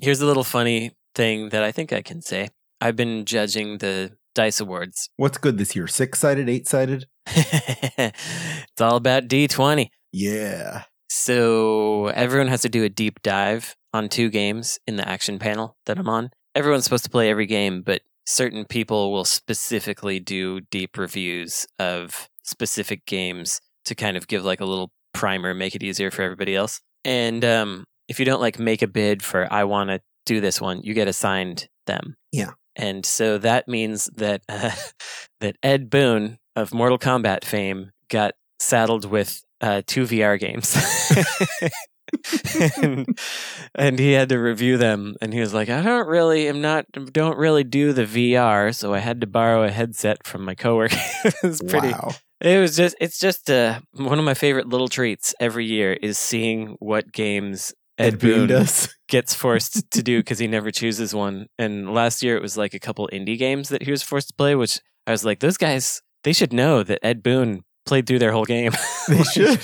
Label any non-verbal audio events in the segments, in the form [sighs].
here's a little funny thing that I think I can say. I've been judging the Dice Awards. What's good this year? Six sided, eight sided? [laughs] it's all about D20. Yeah. So everyone has to do a deep dive on two games in the action panel that I'm on. Everyone's supposed to play every game, but certain people will specifically do deep reviews of specific games to kind of give like a little primer, make it easier for everybody else. And um, if you don't like make a bid for I want to do this one, you get assigned them. Yeah. And so that means that uh, [laughs] that Ed Boon of Mortal Kombat fame got saddled with uh, two VR games. [laughs] and, and he had to review them and he was like i don't really am not don't really do the vr so i had to borrow a headset from my coworker [laughs] it was pretty Wow. it was just it's just uh, one of my favorite little treats every year is seeing what games ed, Ed Boon boon does. [laughs] gets forced to do because he never chooses one and last year it was like a couple indie games that he was forced to play which i was like those guys they should know that ed boon played through their whole game They [laughs] should.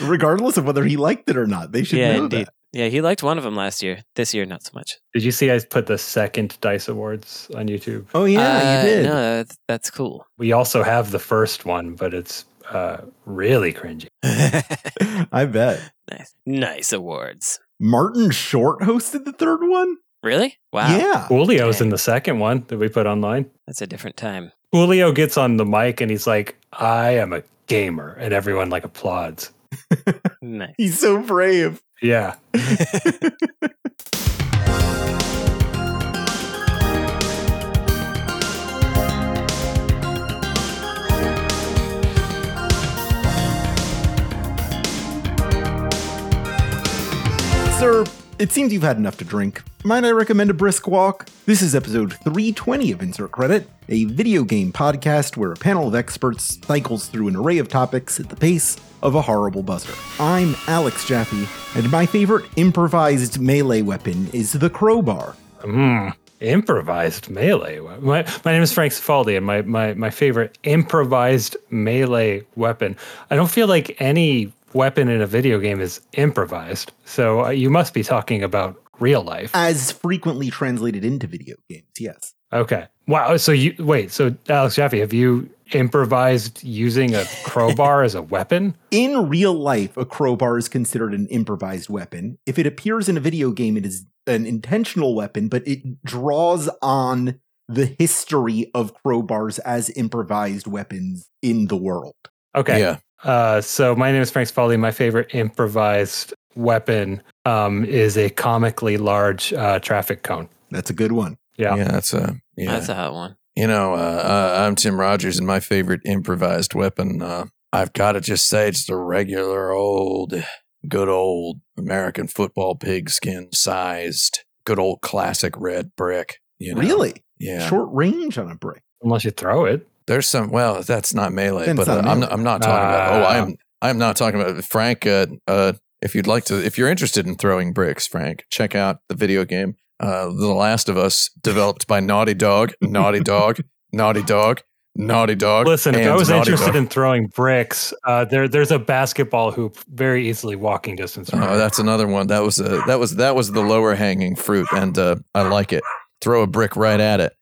Regardless of whether he liked it or not. They should yeah, know indeed. that. Yeah, he liked one of them last year. This year, not so much. Did you see I put the second Dice Awards on YouTube? Oh yeah, Uh, you did. No, that's, that's cool. We also have the first one, but it's uh, really cringy. [laughs] I bet. nice, nice awards. Martin Short hosted the third one? Really? Wow. Yeah. Coolio's Dang. in the second one that we put online. That's a different time. Coolio gets on the mic and he's like, I am a gamer. And everyone like applauds. [laughs] Nice. He's so brave. Yeah. [laughs] Sir, it seems you've had enough to drink. Might I recommend a brisk walk? This is episode 320 of Insert Credit, a video game podcast where a panel of experts cycles through an array of topics at the pace of a horrible buzzer. I'm Alex Jaffe, and my favorite improvised melee weapon is the crowbar. Mm, improvised melee. My, my name is Frank Cifaldi, and my, my, my favorite improvised melee weapon. I don't feel like any weapon in a video game is improvised. So uh, you must be talking about real life. As frequently translated into video games, yes. Okay. Wow. So you wait. So Alex Jaffe, have you improvised using a [laughs] crowbar as a weapon? In real life, a crowbar is considered an improvised weapon. If it appears in a video game, it is an intentional weapon, but it draws on the history of crowbars as improvised weapons in the world. Okay. Yeah. Uh, so my name is Frank Cifaldi. My favorite improvised weapon um, is a comically large uh, traffic cone. That's a good one. Yeah. Yeah, that's a yeah. That's a hot one. you know, uh, uh, I'm Tim Rogers, and my favorite improvised weapon. Uh, I've got to just say, it's the regular old, good old American football pigskin sized, good old classic red brick. You know? Really? Yeah. Short range on a brick. Unless you throw it. There's some. Well, that's not melee, Then it's but uh, not I'm not, I'm not talking about. Oh, Ah. I'm I'm not talking about Frank. Uh, uh, if you'd like to, if you're interested in throwing bricks, Frank, check out the video game, uh, The Last of Us, developed by Naughty Dog, Naughty Dog, [laughs] Naughty Dog, Naughty Dog. Listen, if I was Naughty interested Dog. in throwing bricks, uh, there there's a basketball hoop very easily walking distance. From Oh, here. that's another one. That was a, that was that was the lower hanging fruit, and uh, I like it. Throw a brick right at it.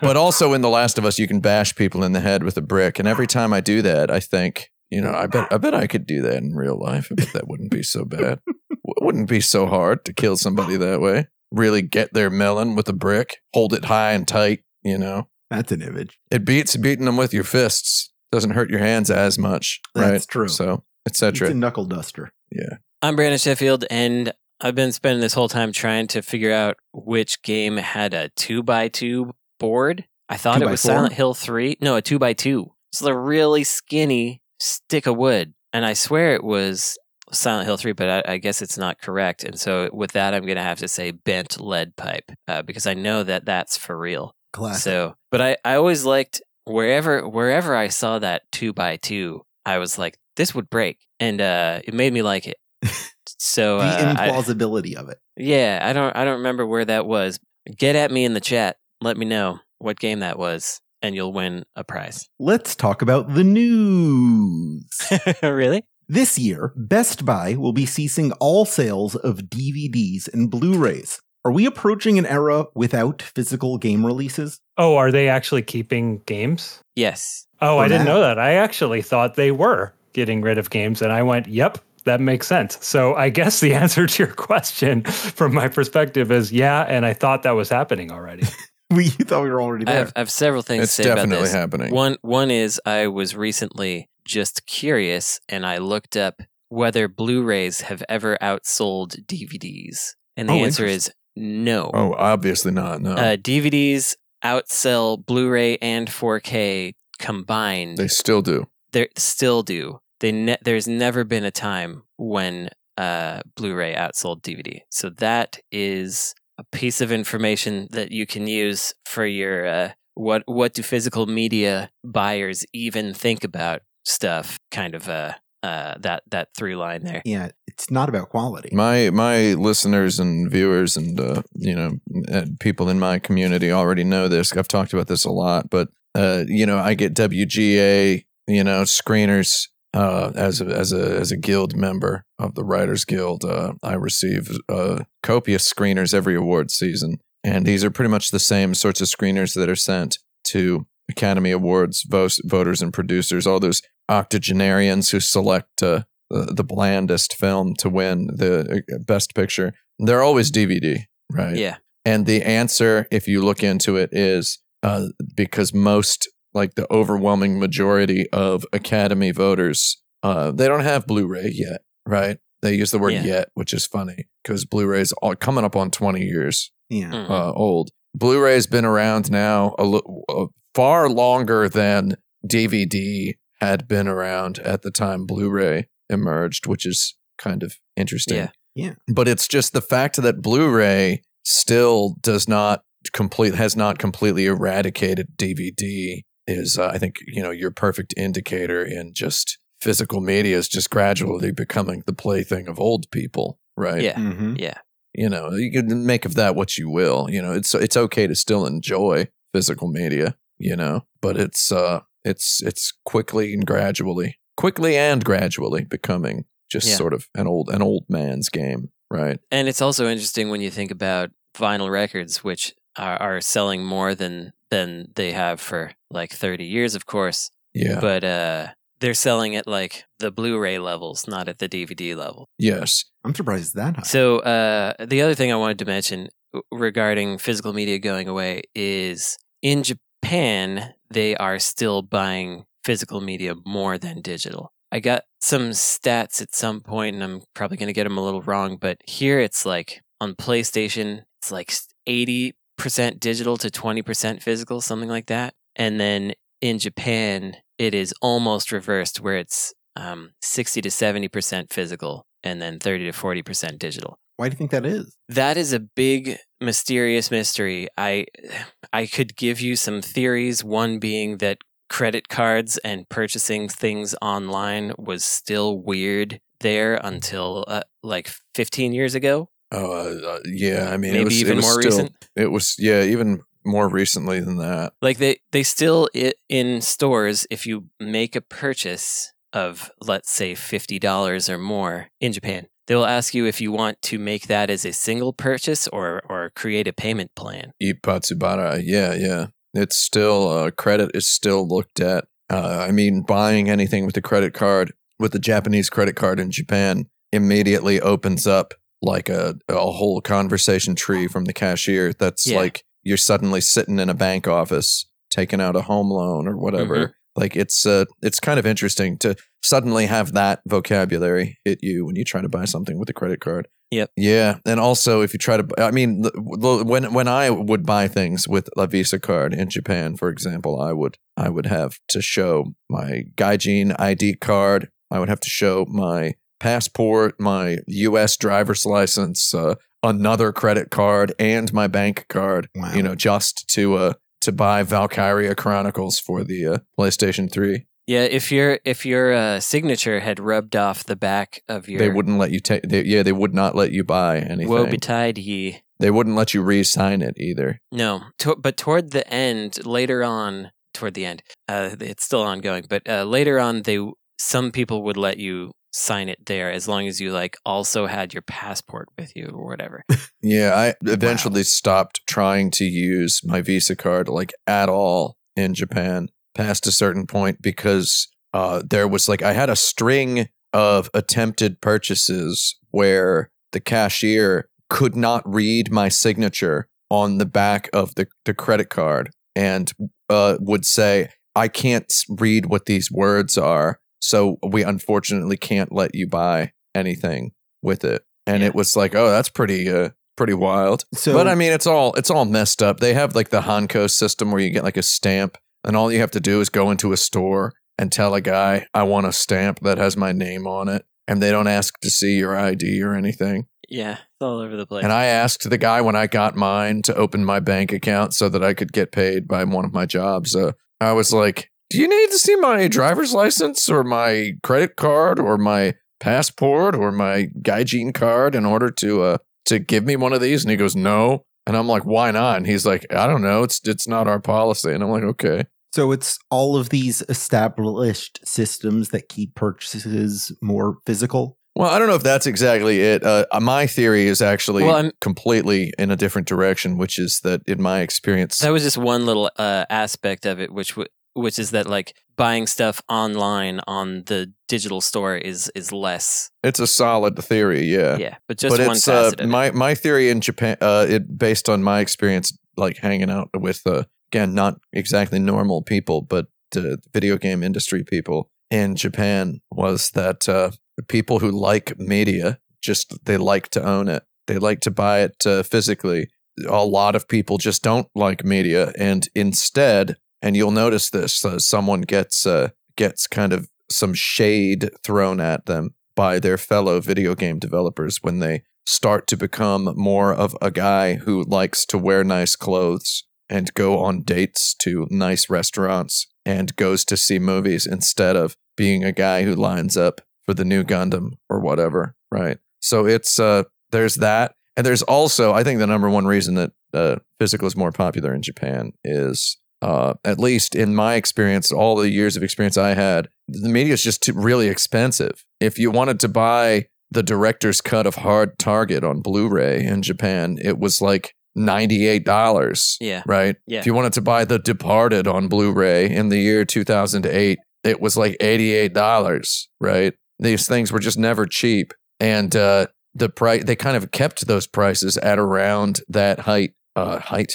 But [laughs] also in The Last of Us, you can bash people in the head with a brick, and every time I do that, I think, you know, I bet I bet I could do that in real life. I bet that wouldn't be so bad. W- wouldn't be so hard to kill somebody that way. Really get their melon with a brick, hold it high and tight. You know, That's an image. it beats beating them with your fists. Doesn't hurt your hands as much, right? That's true. So, etc. It's a knuckle duster. Yeah. I'm Brandon Sheffield, and I've been spending this whole time trying to figure out which game had a two by two board. I thought Two it was four? Silent Hill 3. No, a two by two. It's a really skinny stick of wood. And I swear it was Silent Hill 3, but I, I guess it's not correct. And so with that, I'm going to have to say bent lead pipe uh, because I know that that's for real. Classic. So, but I, I always liked wherever wherever I saw that two by two, I was like, this would break, and uh, it made me like it. [laughs] So the uh, I- implausibility of it. yeah, I don't I don't remember where that was. Get at me in the chat. Let me know what game that was, and you'll win a prize. Let's talk about the news. [laughs] really? This year, Best Buy will be ceasing all sales of DVDs and Blu rays. Are we approaching an era without physical game releases? Oh, are they actually keeping games? Yes. Oh, I didn't know that. I actually thought they were getting rid of games, and I went, "Yep, that makes sense." So I guess the [laughs] answer to your question, from my perspective, is yeah, and I thought that was happening already. [laughs] [laughs] We thought we were already I there. have, I have several things It's to say about definitely this. happening. One one is I was recently just curious and I looked up whether Blu-rays have ever outsold DVDs. And the Oh, answer is no. Oh, obviously not. No, Uh, DVDs outsell Blu-ray and 4K combined. they still do. They still do. They ne- there's never been a time when uh, Blu-ray outsold DVD. So that is a piece of information that you can use for your uh, what what do physical media buyers even think about stuff kind of uh, uh, that that through line there. yeah, it's not about quality. My my listeners and viewers and uh, you know and people in my community already know this. I've talked about this a lot, but uh, you know I get WGA you know screeners uh, as a, as a as a guild member of the Writers Guild. Uh, I receive uh, copious screeners every award season, and these are pretty much the same sorts of screeners that are sent to Academy Awards vo- voters and producers. All those octogenarians who select uh, the, the blandest film to win the uh, best picture. They're always DVD, right? Yeah. And the answer, if you look into it, is uh, because most, like the overwhelming majority of Academy voters, uh, they don't have Blu-ray yet, right? They use the word Yeah. "yet," which is funny because Blu-ray's all, coming up on twenty years Yeah. Mhm. uh, old. Blu-ray's been around now a uh, far longer than DVD had been around at the time Blu-ray emerged, which is kind of interesting. Yeah. Yeah. But it's just the fact that Blu-ray still does not complete has not completely eradicated DVD is uh, I think you know your perfect indicator in just physical media is just gradually becoming the plaything of old people, right? Yeah. Mhm. Yeah. you know you can make of that what you will you know it's it's okay to still enjoy physical media you know but it's uh it's it's quickly and gradually quickly and gradually becoming just Yeah. sort of an old an old man's game right And it's also interesting when you think about vinyl records, which are, are selling more than than they have for like 30 years, of course. yeah But uh, they're selling at like the Blu-ray levels, not at the DVD level. yes I'm surprised it's that high. So uh, the other thing I wanted to mention regarding physical media going away is in Japan they are still buying physical media more than digital. I got some stats at some point, and I'm probably going to get them a little wrong, but here it's like on PlayStation, it's like eighty percent digital to twenty percent physical, something like that. And then in Japan, it is almost reversed, where it's um, sixty to seventy percent physical, and then thirty to forty percent digital. Why do you think that is? That is a big mysterious mystery. I [sighs] I could give you some theories, one being that credit cards and purchasing things online was still weird there until uh, like 15 years ago, oh uh, uh, yeah i mean it maybe was, even more still, recent. it was yeah even more recently than that Like they they still in stores if you make a purchase of let's say $50 or more in Japan, they will ask you if you want to make that as a single purchase or or create a payment plan. Ipatsubara, yeah, yeah. It's still uh, credit is still looked at. Uh, I mean, buying anything with a credit card with a Japanese credit card in Japan immediately opens up like a a whole conversation tree from the cashier. That's Yeah. like you're suddenly sitting in a bank office taking out a home loan or whatever. Mm-hmm. Like it's uh, it's kind of interesting to suddenly have that vocabulary hit you when you try to buy something with a credit card. Yep. Yeah, and also if you try to, I mean, when when I would buy things with a Visa card in Japan, for example, I would I would have to show my Gaijin ID card. I would have to show my passport, my U.S. driver's license, uh, another credit card, and my bank card. Wow. You know, just to uh to buy Valkyria Chronicles for the uh, PlayStation Three. Yeah, if your if your uh, signature had rubbed off the back of your They wouldn't let you take. They, yeah, they would not let you buy anything. woe betide ye. they wouldn't let you re-sign it either. No, to, but toward the end, later on, toward the end, uh, it's still ongoing. But uh, later on, they some people would let you sign it there as long as you like also had your passport with you or whatever. [laughs] Yeah, I eventually stopped trying to use my Visa card like at all in Japan past a certain point because uh, there was like I had a string of attempted purchases where the cashier could not read my signature on the back of the, the credit card and uh, would say, I can't read what these words are. So we unfortunately can't let you buy anything with it. And Yeah. it was like, oh, that's pretty uh pretty wild. So, but I mean it's all it's all messed up. They have like the Hanko system where you get like a stamp and all you have to do is go into a store and tell a guy, I want a stamp that has my name on it. And they don't ask to see your ID or anything. Yeah, it's all over the place. And I asked the guy when I got mine to open my bank account so that I could get paid by one of my jobs. Uh, I was like, Do you need to see my driver's license or my credit card or my passport or my Gaijin card in order to uh to give me one of these? And he goes, No. And I'm like, Why not? And he's like, I don't know. It's it's not our policy. And I'm like, Okay. so it's all of these established systems that keep purchases more physical. Well, I don't know if that's exactly it. Uh, my theory is actually Well, completely in a different direction, which is that in my experience, that was just one little uh, aspect of it, which w- which is that like buying stuff online on the digital store is is less. it's a solid theory. Yeah. Yeah, but just but one it's uh, facet of it. my my theory in Japan. Uh, it based on my experience, like hanging out with uh, again, not exactly normal people, but uh, video game industry people in Japan, was that uh, people who like media just they like to own it. They like to buy it uh, physically. A lot of people just don't like media, and instead, and you'll notice this: uh, someone gets uh, gets kind of some shade thrown at them by their fellow video game developers when they start to become more of a guy who likes to wear nice clothes and go on dates to nice restaurants and goes to see movies instead of being a guy who lines up for the new Gundam or whatever, right? So it's uh there's that and there's also I think the number one reason that uh physical is more popular in Japan is uh, at least in my experience, all the years of experience I had, the media is just too, really expensive. If you wanted to buy the director's cut of Hard Target on Blu-ray in Japan, it was like ninety-eight dollars. Yeah. right. Yeah. If you wanted to buy The Departed on Blu-ray in the year two thousand eight, it was like eighty-eight dollars. Right. These things were just never cheap, and uh, the price they kind of kept those prices at around that height. Uh, height.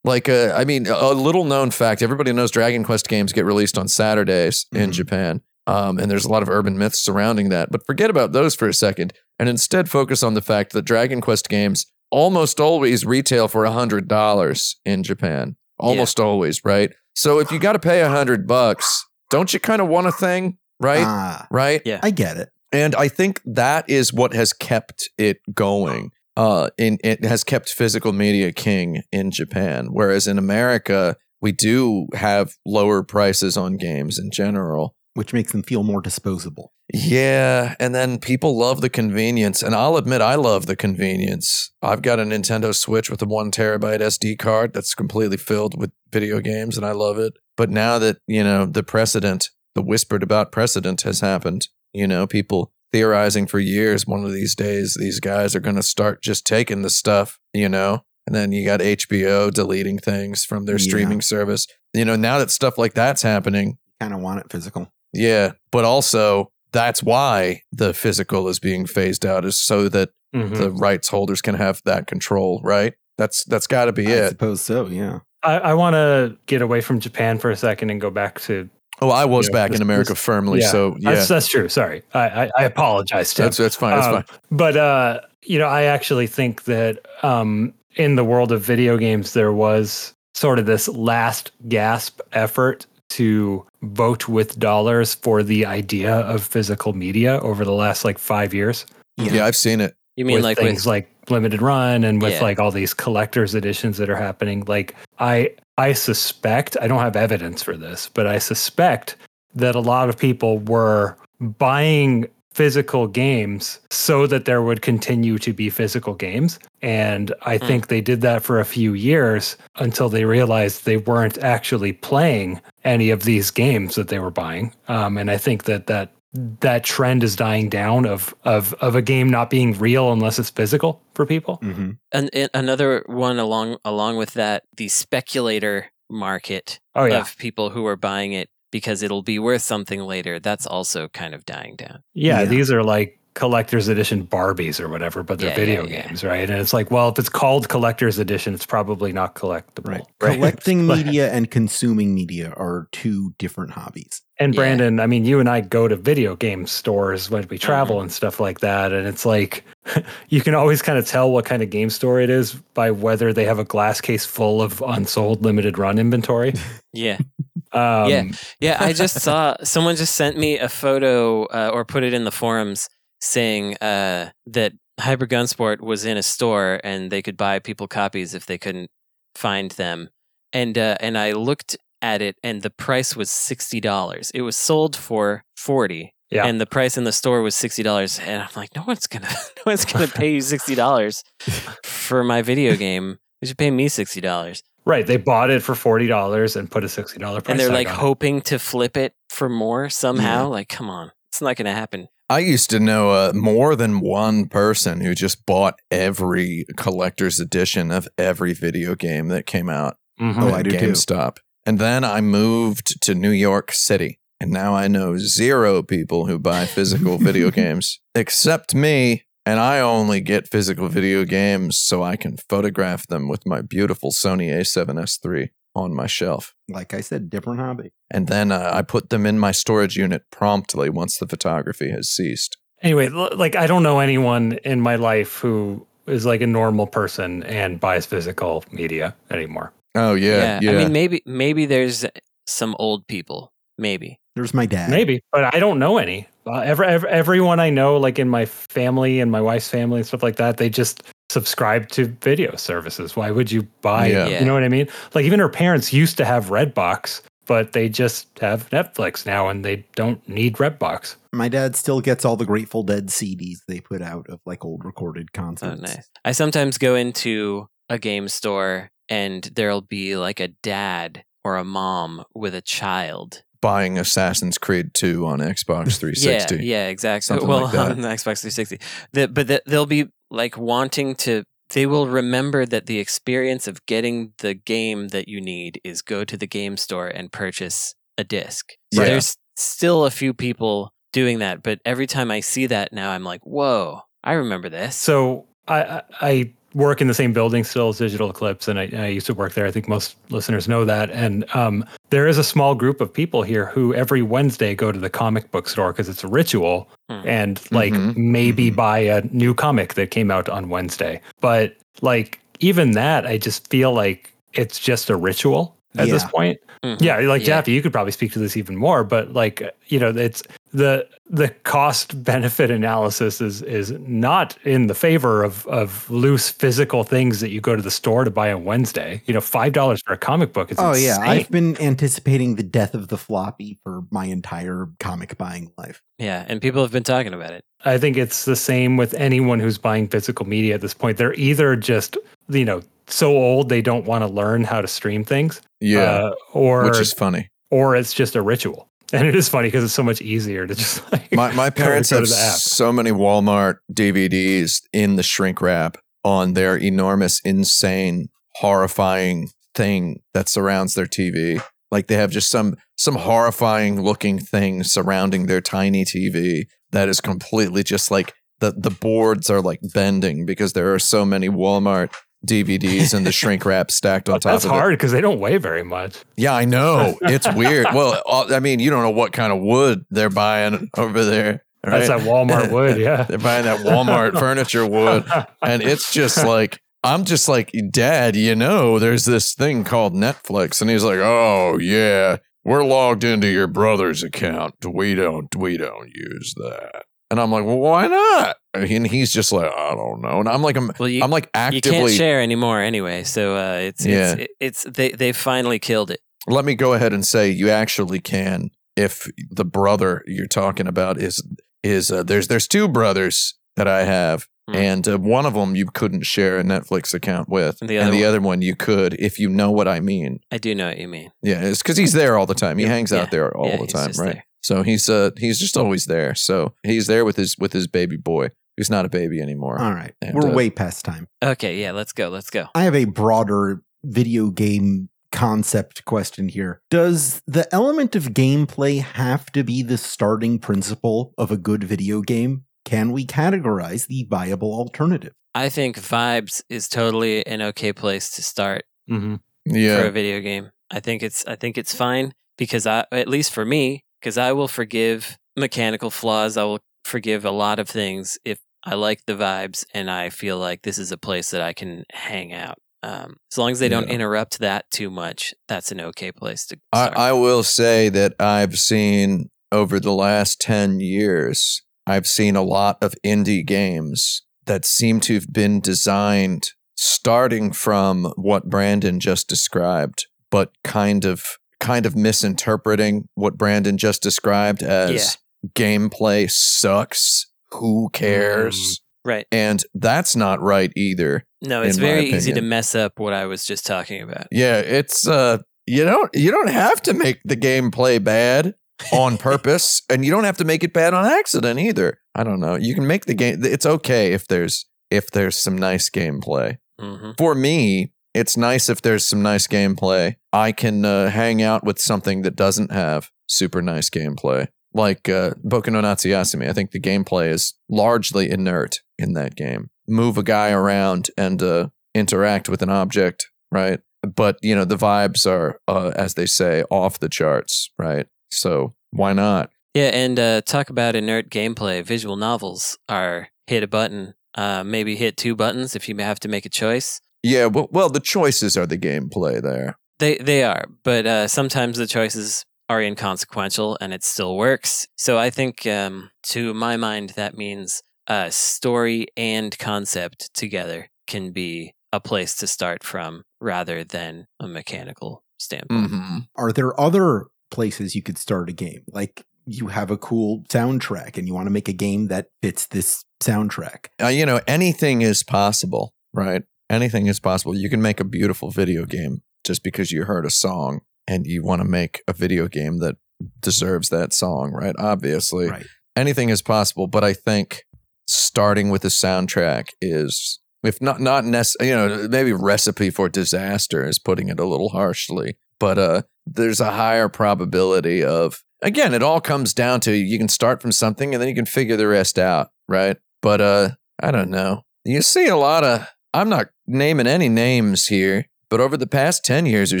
Uh, like, uh, I mean, a little known fact everybody knows Dragon Quest games get released on Saturdays in Mhm. Japan. Um, and there's a lot of urban myths surrounding that. But forget about those for a second and instead focus on the fact that Dragon Quest games almost always retail for $100 in Japan. Almost always, right? So if you got to pay a 100 bucks, don't you kind of want a thing, right? Ah, right? Yeah. I get it. And I think that is what has kept it going. Uh, in it has kept physical media king in Japan, whereas in America we do have lower prices on games in general. Which makes them feel more disposable. Yeah, and then people love the convenience, and I'll admit I love the convenience. I've got a Nintendo Switch with a one terabyte SD card that's completely filled with video games, and I love it. But now that you know the precedent, the whispered about precedent has happened, you know, people theorizing for years. One of these days, these guys are going to start just taking the stuff, you know. And then you got HBO deleting things from their Yeah. streaming service. You know, now that stuff like that's happening, Kind of want it physical. yeah, but also that's why the physical is being phased out is so that Mhm. the rights holders can have that control, right? That's that's got to be I it. suppose so, yeah. I, I want to get away from Japan for a second and go back to. Oh, I was Yeah, back this- in America this- firmly, yeah, so yeah, That's, that's true. Sorry. I, I, I apologize. Tim. that's that's fine. That's Um, fine. But uh, you know, I actually think that um, in the world of video games, there was sort of this last gasp effort to vote with dollars for the idea of physical media over the last like five years. Yeah. I've seen it. you mean with like things with like limited run and with Yeah. like all these collector's editions that are happening. Like I I suspect I don't have evidence for this, but I suspect that a lot of people were buying physical games so that there would continue to be physical games. And I Hmm. think they did that for a few years until they realized they weren't actually playing any of these games that they were buying. Um, and I think that that that trend is dying down of of of a game not being real unless it's physical for people. hmm And, and another one along along with that, the speculator market Oh yeah, of people who are buying it because it'll be worth something later. That's also kind of dying down. yeah, Yeah. These are like collector's edition Barbies or whatever, but they're Yeah, video yeah, yeah. games, right? And it's like, well, if it's called collector's edition, it's probably not collectible. Right. right? [laughs] Collecting But- media and consuming media are two different hobbies. And Yeah. Brandon, I mean, you and I go to video game stores when we travel Mhm. and stuff like that. And it's like, [laughs] you can always kind of tell what kind of game store it is by whether they have a glass case full of unsold limited run inventory. Yeah. [laughs] Um, Yeah. Yeah, I just saw someone just sent me a photo uh, or put it in the forums saying uh, that Hyper Gunsport was in a store and they could buy people copies if they couldn't find them. And uh, and I looked at it and the price was sixty dollars. It was sold for forty. Yeah. And the price in the store was sixty dollars. And I'm like, no one's gonna [laughs] no one's gonna pay you sixty dollars [laughs] for my video game. You should pay me sixty dollars. Right. They bought it for $40 and put a $60 price and they're like it. hoping to flip it for more somehow. Like, come on, it's not going to happen. I used to know uh, more than one person who just bought every collector's edition of every video game that came out Mhm. Oh, at I do too. GameStop. And then I moved to New York City. And now I know zero people who buy [laughs] physical video games except me. And I only get physical video games so I can photograph them with my beautiful Sony A7S III on my shelf. Like I said, different hobby. And then uh, I put them in my storage unit promptly once the photography has ceased. Anyway, like I don't know anyone in my life who is like a normal person and buys physical media anymore. Oh, yeah. Yeah. I mean, maybe maybe there's some old people. Maybe. There's my dad. Maybe, but I don't know any. Uh, every, every, everyone I know, like in my family and my wife's family and stuff like that, they just subscribe to video services. Why would you buy? Yeah. Yeah. You know what I mean? Like even her parents used to have Redbox, but they just have Netflix now, and they don't need Redbox. My dad still gets all the Grateful Dead CDs they put out of like old recorded Oh, nice. I sometimes go into a game store and there'll be like a dad or a mom with a child. buying Assassin's Creed 2 on Xbox [laughs] 360. Yeah, yeah, exactly. Something well, like that. on [laughs] the Xbox 360. The, but the, they'll be like wanting to. They will remember that the experience of getting the game that you need is go to the game store and purchase a disc. So Yeah. there's still a few people doing that, but every time I see that now, I'm like, whoa, I remember this. So I, I, I work in the same building still as Digital Eclipse, and I, I used to work there. I think most listeners know that. And um, there is a small group of people here who every Wednesday go to the comic book store because it's a ritual Hmm. and like Mhm. maybe Mhm. buy a new comic that came out on Wednesday. But like even that, I just feel like it's just a ritual at this Yeah. point. Mhm. Yeah, like Yeah. Jaffe, you could probably speak to this even more, but like you know, it's the the cost benefit analysis is is not in the favor of of loose physical things that you go to the store to buy on Wednesday. You know, five dollars for a comic book is Oh yeah. I've been anticipating the death of the floppy for my entire comic buying life. Yeah, and people have been talking about it. I think it's the same with anyone who's buying physical media at this point. They're either just you know so old they don't want to learn how to stream things, Yeah. uh, or which is funny. or it's just a ritual. [laughs] And it is funny because it's so much easier to just like My, my [laughs] parents have so many Walmart DVDs in the shrink wrap on their enormous, insane, horrifying thing that surrounds their TV. Like they have just some some horrifying looking thing surrounding their tiny TV that is completely just like the the boards are like bending because there are so many Walmart DVDs and the [laughs] shrink wrap stacked on top That's of it. That's hard because they don't weigh very much. Yeah, I know. [laughs] It's weird. Well, uh, I mean, you don't know what kind of wood they're buying over there. That's right? that Walmart wood, [laughs] yeah. They're buying that Walmart furniture wood. And it's just like, I'm just like, Dad, you know, there's this thing called Netflix. And he's like, Oh, yeah, we're logged into your brother's account. We don't, we don't use that. And I'm like, Well, why not? And he's just like, I don't know. And I'm like, I'm, Well, you, I'm like actively you can't share anymore anyway. So uh, it's Yeah. it's it's they they finally killed it. let me go ahead and say you actually can if the brother you're talking about is, is, uh, there's, there's two brothers that I have. Hmm. And uh, one of them you couldn't share a Netflix account with, And the and other the one- other one you could, if you know what I mean. I do know what you mean. Yeah, it's because he's there all the time. He hangs Yeah. out there all the time, right? there. So he's uh he's just always there. So he's there with his with his baby boy. He's not a baby anymore. All right. And, We're uh, way past time. Okay, yeah, let's go. Let's go. I have a broader video game concept question here. Does the element of gameplay have to be the starting principle of a good video game? Can we categorize the viable alternative? I think vibes is totally an okay place to start hmm for a video game. I think it's I think it's fine because I at least for me because I will forgive mechanical flaws. I will forgive a lot of things if I like the vibes and I feel like this is a place that I can hang out. Um, as long as they don't Yeah. interrupt that too much, that's an okay place to I, start. I will say that I've seen over the last 10 years, I've seen a lot of indie games that seem to have been designed starting from what Brandon just described, but kind of kind of misinterpreting what Brandon just described as gameplay sucks. Who cares? right. And that's not right either. No, it's very easy to mess up what I was just talking about. Yeah, it's uh you don't you don't have to make the gameplay bad on [laughs] purpose and you don't have to make it bad on accident either. I don't know. You can make the game it's okay if there's if there's some nice gameplay. hmm For me, it's nice if there's some nice gameplay. I can uh, hang out with something that doesn't have super nice gameplay. Like uh, Boku no Natsuyasumi, I think the gameplay is largely inert in that game. Move a guy around and uh, interact with an object, right? But you know the vibes are, uh, as they say, off the charts, right? So why not? Yeah, and uh, talk about inert gameplay. Visual novels are hit a button, uh, maybe hit two buttons if you have to make a choice. Yeah, well, well, the choices are the gameplay there. They they are, but uh, sometimes the choices are inconsequential and it still works. So I think, um, to my mind, that means uh, story and concept together can be a place to start from rather than a mechanical standpoint. Mm-hmm. Are there other places you could start a game? Like you have a cool soundtrack and you want to make a game that fits this soundtrack. uh, you know, anything is possible, right? Anything is possible. You can make a beautiful video game just because you heard a song and you want to make a video game that deserves that song, right? Obviously, Right. anything is possible. But I think starting with a soundtrack is, if not not necessarily, you know, maybe recipe for disaster is putting it a little harshly. But uh, there's a higher probability of. Again, it all comes down to you can start from something and then you can figure the rest out, right? But uh, I don't know. You see a lot of. I'm not naming any names here, but over the past ten years or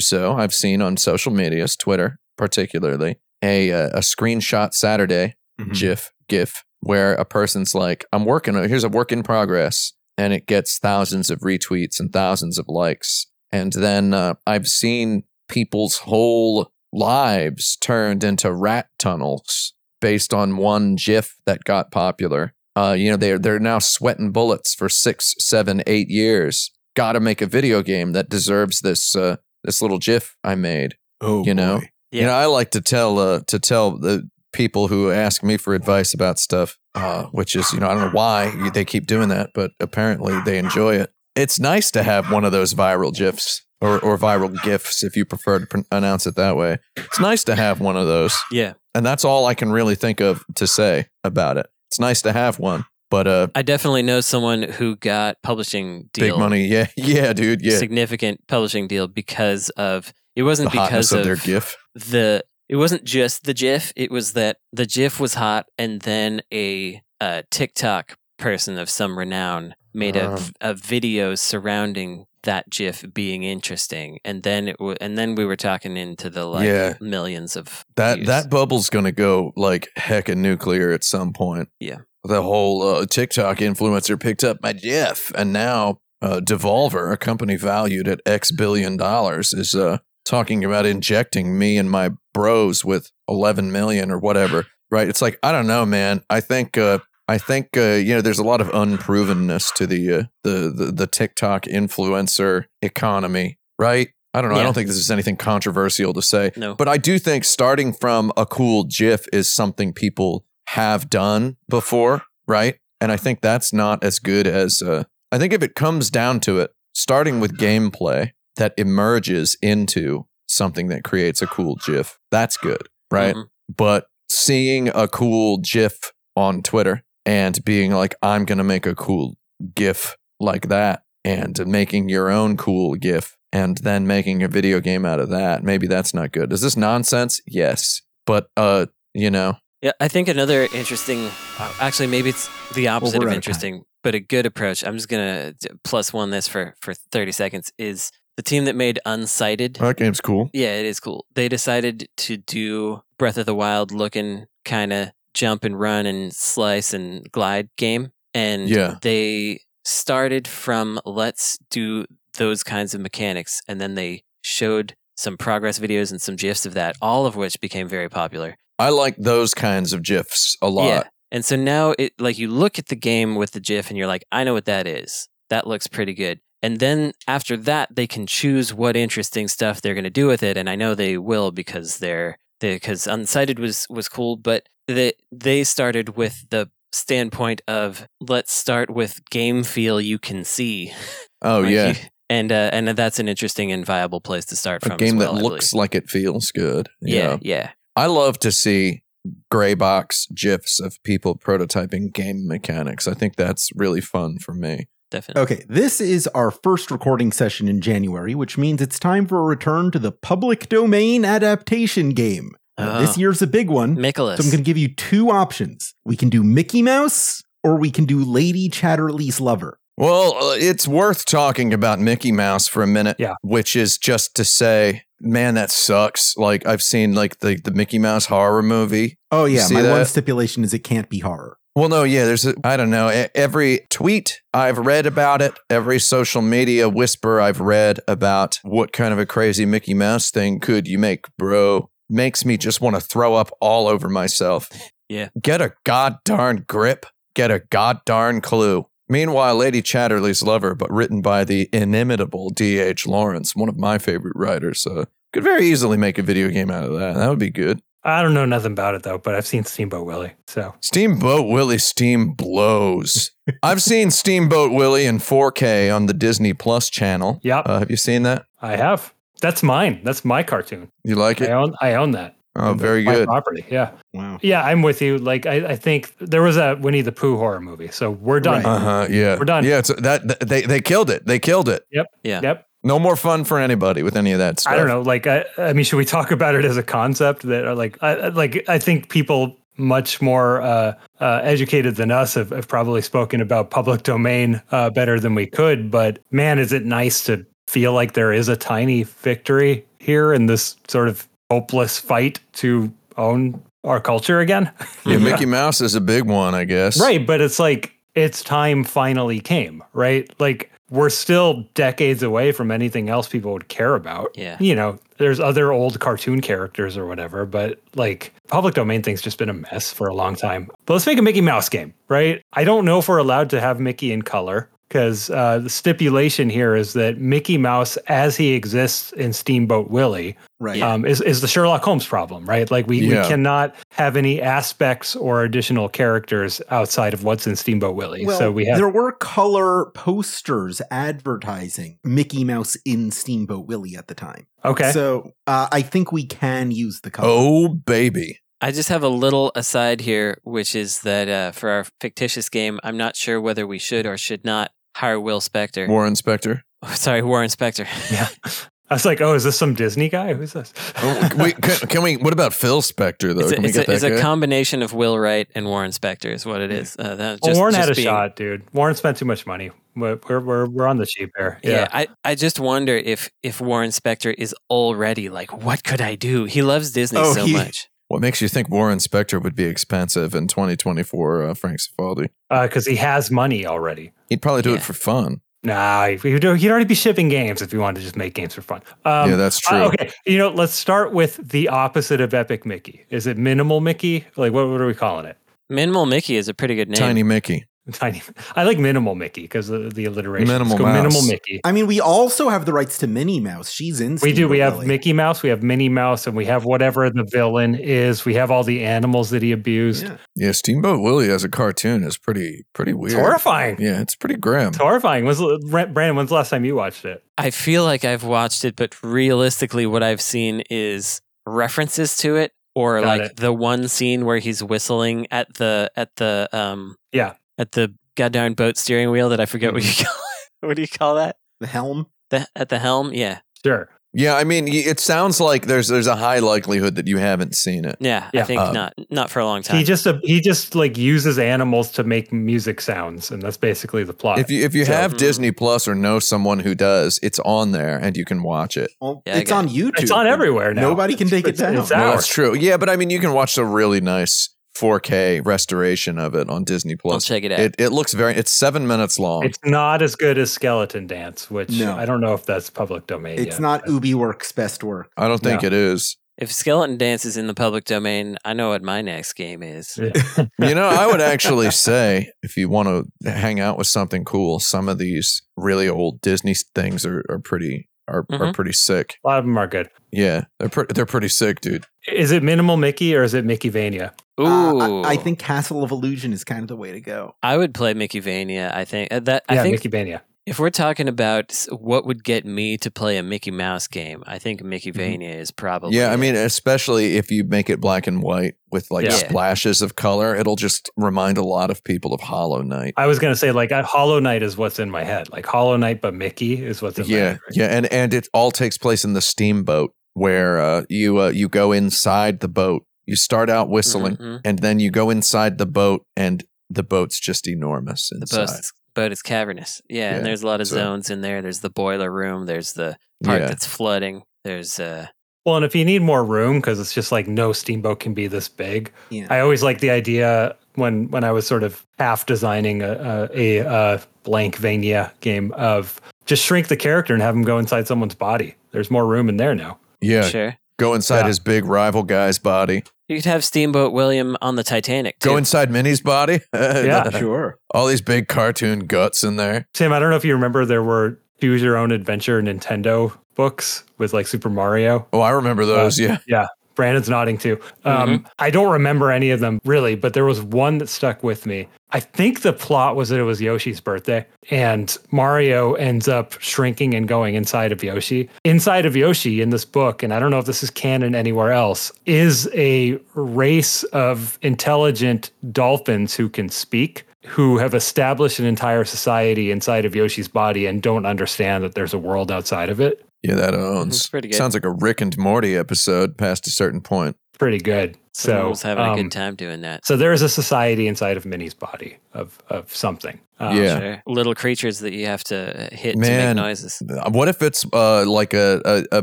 so, I've seen on social medias, Twitter particularly, a uh, a screenshot Saturday Mhm. GIF GIF where a person's like, "I'm working. on Here's a work in progress," and it gets thousands of retweets and thousands of likes. And then uh, I've seen people's whole lives turned into rat tunnels based on one GIF that got popular. Uh, you know, they're they're now sweating bullets for six, seven, eight years. Got to make a video game that deserves this uh, this little GIF I made. Oh, You know? boy. Yeah. You know, I like to tell uh, to tell the people who ask me for advice about stuff, uh, which is you know I don't know why they keep doing that, but apparently they enjoy it. It's nice to have one of those viral gifs or or viral gifs if you prefer to pronounce it that way. It's nice to have one of those, Yeah, and that's all I can really think of to say about it. It's nice to have one, but uh, I definitely know someone who got publishing deal, big money, yeah, [laughs] yeah, dude, yeah. significant publishing deal because of it wasn't The because of of, their gif. the it wasn't just the GIF. It was that the GIF was hot, and then a, uh TikTok person of some renown made a, v- a video surrounding that GIF being interesting, and then it w- and then we were talking into the like Yeah. millions of That views. that bubble's gonna go like hecka nuclear at some point. Yeah. The whole uh, TikTok influencer picked up my GIF, and now uh, Devolver, a company valued at X billion dollars, is uh, talking about injecting me and my bros with 11 million or whatever. Right? It's like I don't know, man. I think uh, I think uh, you know there's a lot of unprovenness to the uh, the, the the TikTok influencer economy. Right? I don't know. I don't think this is anything controversial to say. no. But I do think starting from a cool GIF is something people have done before, right? And I think that's not as good as. Uh, I think if it comes down to it, starting with gameplay that emerges into something that creates a cool GIF, that's good, right? Mhm. But seeing a cool GIF on Twitter and being like, I'm going to make a cool GIF like that and making your own cool GIF and then making a video game out of that. Maybe that's not good. Is this nonsense? Yes. But, uh, you know, Yeah, I think another interesting, uh, actually, maybe it's the opposite we're of out of interesting, but a good approach. I'm just gonna plus one this for for 30 seconds. Is the team that made Unsighted? that game's cool. Yeah, it is cool. They decided to do Breath of the Wild looking kind of jump and run and slice and glide game, and Yeah. they started from let's do those kinds of mechanics, and then they showed some progress videos and some gifs of that, all of which became very popular. I like those kinds of GIFs a lot. Yeah. And so now it like you look at the game with the GIF and you're like, I know what that is. That looks pretty good. And then after that, they can choose what interesting stuff they're going to do with it. And I know they will because they're because Unsighted was was cool, but they they started with the standpoint of let's start with game feel you can see. [laughs] Oh, Like, yeah. and uh, and that's an interesting and viable place to start from. A game as well, that I looks believe. like it feels good. yeah, yeah. I love to see gray box GIFs of people prototyping game mechanics. I think that's really fun for me. Definitely. Okay, this is our first recording session in January, which means it's time for a return to the public domain adaptation game. Uh, this Oh. year's a big one. Nicholas. So I'm going to give you two options. We can do Mickey Mouse or we can do Lady Chatterley's Lover. Well, uh, it's worth talking about Mickey Mouse for a minute. Yeah. Which is just to say, man, that sucks. Like I've seen like the, the Mickey Mouse horror movie. Oh, yeah. see My one stipulation is it can't be horror. Well, no, yeah, there's a, I don't know. Every tweet I've read about it, every social media whisper I've read about what kind of a crazy Mickey Mouse thing could you make, bro, makes me just want to throw up all over myself. Yeah. Get a god darn grip, get a god darn clue. Meanwhile, Lady Chatterley's Lover, but written by the inimitable D.H. Lawrence, one of my favorite writers, uh, could very easily make a video game out of that. That would be good. I don't know nothing about it though, but I've seen Steamboat Willie. So Steamboat Willie Steam blows. [laughs] I've seen Steamboat Willie in 4K on the Disney Plus channel. Yep. Uh, have you seen that? I have. That's mine. That's my cartoon. You like it? I own I own that. Oh, very good. property. Yeah. Wow. Yeah, I'm with you. Like I, I think there was a Winnie the Pooh horror movie. So we're done. Right. Uh huh. Yeah. We're done. Yeah. It's that they they killed it. They killed it. Yep. Yeah. Yep. No more fun for anybody with any of that stuff. I don't know. Like, I, I mean, should we talk about it as a concept that are like, I, I- like, I think people much more uh, uh, educated than us have, have probably spoken about public domain uh, better than we could. But man, is it nice to feel like there is a tiny victory here in this sort of hopeless fight to own our culture again. Yeah, [laughs] Mickey Mouse is a big one, I guess. Right, but it's like its time finally came, right? Like we're still decades away from anything else people would care about. Yeah. You know, there's other old cartoon characters or whatever, but like public domain thing's just been a mess for a long time. But let's make a Mickey Mouse game, right? I don't know if we're allowed to have Mickey in color because uh, the stipulation here is that Mickey Mouse, as he exists in Steamboat Willie, Right. um, is, is the Sherlock Holmes problem, right? Like we, Yeah. we cannot have any aspects or additional characters outside of what's in Steamboat Willie. Well, so we have there were color posters advertising Mickey Mouse in Steamboat Willie at the time. okay. So uh, I think we can use the color. Oh baby. I just have a little aside here, which is that uh, for our fictitious game, I'm not sure whether we should or should not hire Will Spector. [laughs] Warren Spector. Sorry, Warren Spector. yeah. [laughs] I was like, oh, is this some Disney guy? Who's this? Oh, we, can, can we? What about Phil Spector though? it's a, can we it's get a, it's that a combination of Will Wright and Warren Spector is what it is. Uh, that Well, Warren just had a being- shot, dude. Warren spent too much money. We're, we're, we're, we're on the cheap here. Yeah, Yeah. I, I just wonder if if Warren Spector is already like, what could I do? He loves Disney Oh, so he- much. What makes you think Warren Spector would be expensive in 2024? Uh, Frank Cifaldi. Because he has money already. He'd probably do Yeah. it for fun. Nah, he'd, he'd already be shipping games if he wanted to just make games for fun. Um, yeah, that's true. Uh, okay, you know, let's start with the opposite of Epic Mickey. Is it minimal Mickey? Like, what, what are we calling it? Minimal Mickey is a pretty good name. Tiny Mickey. [laughs] Tiny. I like minimal Mickey because of the alliteration. Minimal Mouse. minimal Mickey. I mean, we also have the rights to Minnie Mouse. She's in. We do. We have Willie. Mickey Mouse. We have Minnie Mouse, and we have whatever the villain is. We have all the animals that he abused. Yeah. Yeah, Steamboat Willie as a cartoon is pretty pretty weird. horrifying. Yeah, it's pretty grim. It's horrifying. When's, Brandon, when's the last time you watched it? I feel like I've watched it, but realistically, what I've seen is references to it or Got like it. the one scene where he's whistling at the at the um Yeah. At the goddamn boat steering wheel that I forget what Mm-hmm. you call it. [laughs] What do you call that? The helm. The at the helm? Yeah. Sure. Yeah, I mean, it sounds like there's there's a high likelihood that you haven't seen it. Yeah, yeah. I think Um, not not for a long time. He just uh, he just like uses animals to make music sounds, and that's basically the plot. If you if you So- have Mhm. Disney Plus or know someone who does, it's on there and you can watch it. Well, Yeah, I on YouTube. it's on everywhere now. Nobody can take it down. it's Well, that's true. Yeah, but I mean, you can watch the really nice 4K restoration of it on Disney I'll Plus. check it out. It it looks very. It's seven minutes long. It's not as good as Skeleton Dance, which No. I don't know if that's public domain. It's yet. not Ub Iwerks' best work. I don't think No. it is. if Skeleton Dance is in the public domain, I know what my next game is. Yeah. [laughs] [laughs] You know, I would actually say if you want to hang out with something cool, some of these really old Disney things are, are pretty are, are Mhm. pretty sick. A lot of them are good. Yeah, they're pre- they're pretty sick, dude. Is it minimal Mickey or is it Mickey Vania? Uh, Ooh, I, I think Castle of Illusion is kind of the way to go. I would play Mickey Vania. I think uh, that I yeah, think Mickey Vania. if we're talking about what would get me to play a Mickey Mouse game, I think Mickey Mm-hmm. Vania is probably. Yeah, I mean, especially if you make it black and white with like Yeah. splashes of color, it'll just remind a lot of people of Hollow Knight. I was gonna say like uh, Hollow Knight is what's in my head. Like Hollow Knight, but Mickey is what's in my Yeah, head. right? yeah, and and it all takes place in the steamboat where uh, you uh, you go inside the boat. You start out whistling, Mhm. and then you go inside the boat, and the boat's just enormous the inside. boat is, boat is cavernous. Yeah, Yeah, and there's a lot of so- zones in there. There's the boiler room. There's the part yeah, that's flooding. There's uh, Well, and if you need more room, because it's just like no steamboat can be this big. Yeah. I always like the idea when when I was sort of half designing a a, a, uh blank Vania game of just shrink the character and have him go inside someone's body. There's more room in there now. Yeah. sure. Go inside Yeah. his big rival guy's body. You could have Steamboat William on the Titanic. Too. Go inside Minnie's body. [laughs] Yeah. [laughs] sure. all these big cartoon guts in there. Sam, I don't know if you remember there were choose your own adventure Nintendo books with like Super Mario. Oh, I remember those. Uh, yeah, Yeah. Brandon's nodding too. Um, I don't remember any of them really, but there was one that stuck with me. I think the plot was that it was Yoshi's birthday, and Mario ends up shrinking and going inside of Yoshi. Inside of Yoshi in this book, and I don't know if this is canon anywhere else, is a race of intelligent dolphins who can speak. Who have established an entire society inside of Yoshi's body and don't understand that there's a world outside of it. Yeah, that It's owns. pretty good. Sounds like a Rick and Morty episode past a certain point. Pretty good. Someone So was having a um, good time doing that. So there is a society inside of Minnie's body of of something. Um, Yeah. Sure. Little creatures that you have to uh, hit Man. to make noises. What if it's uh, like a, a, a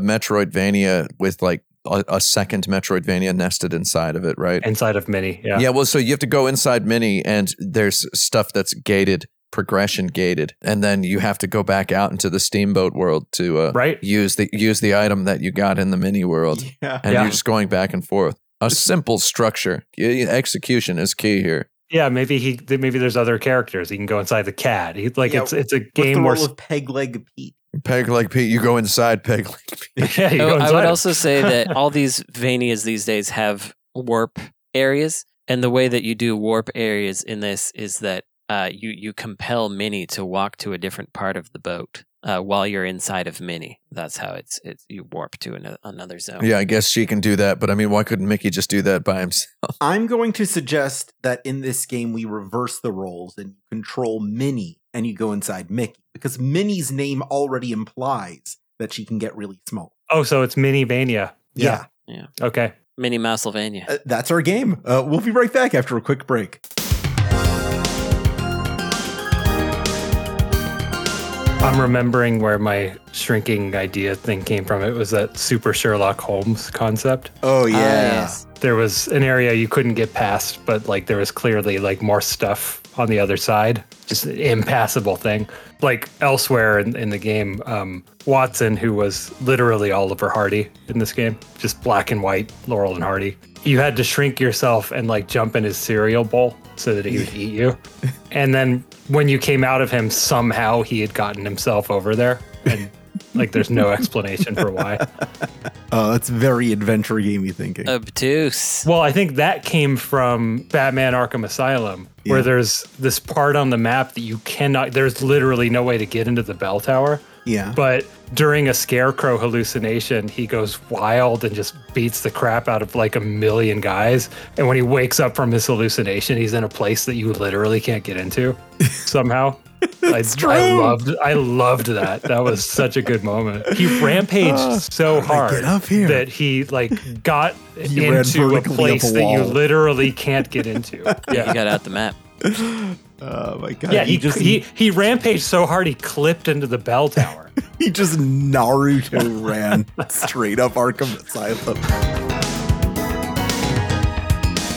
Metroidvania with like a, a second Metroidvania nested inside of it, right? Inside of Minnie. Yeah. Yeah, well, so you have to go inside Minnie, and there's stuff that's gated, progression gated, and then you have to go back out into the steamboat world to uh, Right. use the use the item that you got in the mini world, [laughs] Yeah. and Yeah. you're just going back and forth. A simple structure. Execution is key here. Yeah. Maybe he. Maybe there's other characters. He can go inside the cat. He, like Yeah, it's it's a What's the game where. role of Peg Leg Pete? Peg Leg Pete, you go inside Peg Leg Pete. [laughs] yeah. You Oh, go I would him. also say that [laughs] all these Vanias these days have warp areas, and the way that you do warp areas in this is that uh, you you compel Minnie to walk to a different part of the boat uh, while you're inside of Minnie. That's how it's it's you warp to an, another zone. Yeah, I guess she can do that, but I mean, why couldn't Mickey just do that by himself? [laughs] I'm going to suggest that in this game we reverse the roles and control Minnie and you go inside Mickey because Minnie's name already implies that she can get really small. Oh, so it's Minnie Vania. Yeah, Okay. Minnie Mousylvania. uh, that's our game. Uh, we'll be right back after a quick break. I'm remembering where my shrinking idea thing came from. It was that Super Sherlock Holmes concept. Oh Ah, yes. There was an area you couldn't get past, but like there was clearly like more stuff on the other side. Just an impassable thing. Like elsewhere in, in the game, um, Watson, who was literally Oliver Hardy in this game, just black and white, Laurel and Hardy. You had to shrink yourself and like jump in his cereal bowl so that he would eat you. And then when you came out of him, somehow he had gotten himself over there. And like there's no [laughs] explanation for why. Oh, that's very adventure gamey thinking. Obtuse. Well, I think that came from Batman Arkham Asylum, where Yeah. there's this part on the map that you cannot, there's literally no way to get into the bell tower. Yeah. But during a scarecrow hallucination, he goes wild and just beats the crap out of like a million guys. And when he wakes up from his hallucination, he's in a place that you literally can't get into [laughs] somehow. I, I loved I loved that. That was such a good moment. He rampaged so hard get up here? that he like got [laughs] He into a place a that you literally can't get into. [laughs] You Yeah. got out the map. Oh my god. Yeah, he, just he he rampaged so hard he clipped into the bell tower. [laughs] he just Naruto [laughs] ran straight up Arkham Asylum.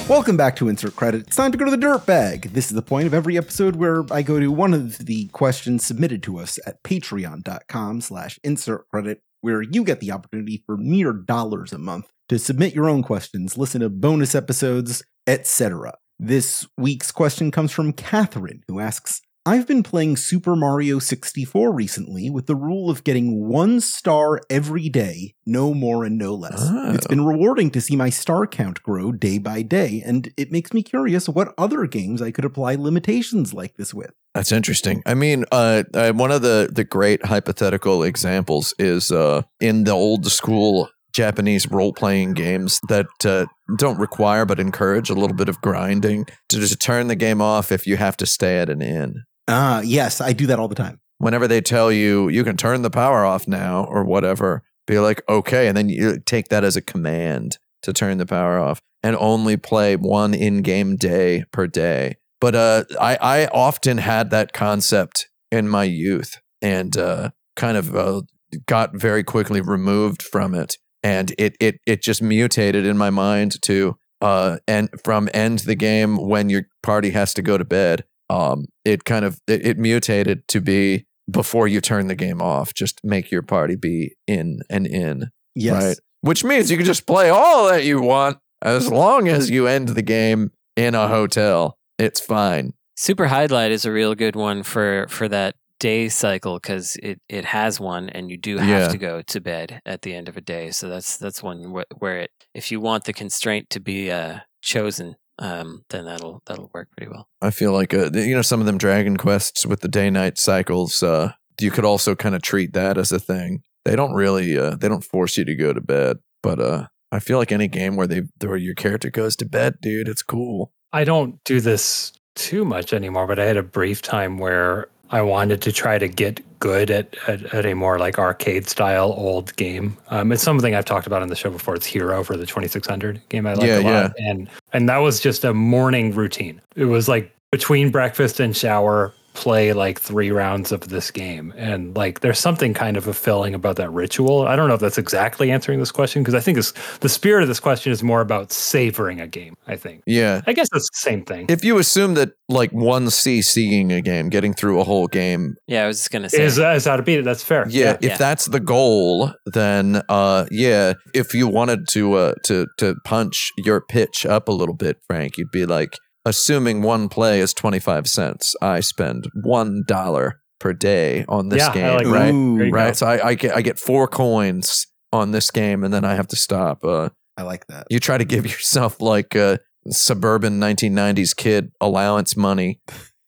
Welcome back to Insert Credit. It's time to go to the dirt bag. This is the point of every episode where I go to one of the questions submitted to us at patreon.com slash insert credit, where you get the opportunity for mere dollars a month to submit your own questions, listen to bonus episodes, etc. This week's question comes from Catherine, who asks, I've been playing Super Mario 64 recently with the rule of getting one star every day, no more and no less. Oh. It's been rewarding to see my star count grow day by day, and it makes me curious what other games I could apply limitations like this with. That's interesting. I mean, uh, uh, one of the the great hypothetical examples is uh, in the old school Japanese role playing games that uh, don't require but encourage a little bit of grinding to just turn the game off if you have to stay at an inn. Ah, yes, I do that all the time. Whenever they tell you you can turn the power off now or whatever, be like, okay, and then you take that as a command to turn the power off and only play one in-game day per day. But uh, I, I often had that concept in my youth and uh, kind of uh, got very quickly removed from it, and it it it just mutated in my mind to uh, and from end the game when your party has to go to bed. Um, it kind of it, it mutated to be before you turn the game off, just make your party be in and in. Yes. Right. Which means you can just play all that you want as long as you end the game in a hotel. It's fine. Super Highlight is a real good one for for that day cycle because it it has one, and you do have Yeah. to go to bed at the end of a day. So that's that's one where, where it if you want the constraint to be uh, chosen, um, then that'll that'll work pretty well. I feel like uh, you know some of them Dragon Quests with the day night cycles. Uh, you could also kind of treat that as a thing. They don't really uh, they don't force you to go to bed, but uh, I feel like any game where they where your character goes to bed, dude, it's cool. I don't do this too much anymore, but I had a brief time where I wanted to try to get good at, at, at a more like arcade style old game. Um, it's something I've talked about on the show before. It's Hero for the 2600 game I like Yeah, a lot. And, and that was just a morning routine. It was like between breakfast and shower, play like three rounds of this game. And like there's something kind of fulfilling about that ritual. I don't know if that's exactly answering this question because I think this, the spirit of this question is more about savoring a game, I think. Yeah. I guess that's the same thing. If you assume that like one CCing a game, getting through a whole game, Yeah, I was just gonna say. is uh, is how to beat it. That's fair. yeah, if Yeah. that's the goal, then uh yeah, if you wanted to uh to to punch your pitch up a little bit, Frank, you'd be like assuming one play is 25 cents, I spend $1 per day on this Yeah, I game, like right? Ooh, There you go. Right? So I, I get I get 4 coins on this game and then I have to stop. Uh I like that. you try to give [laughs] yourself like a suburban 1990s kid allowance money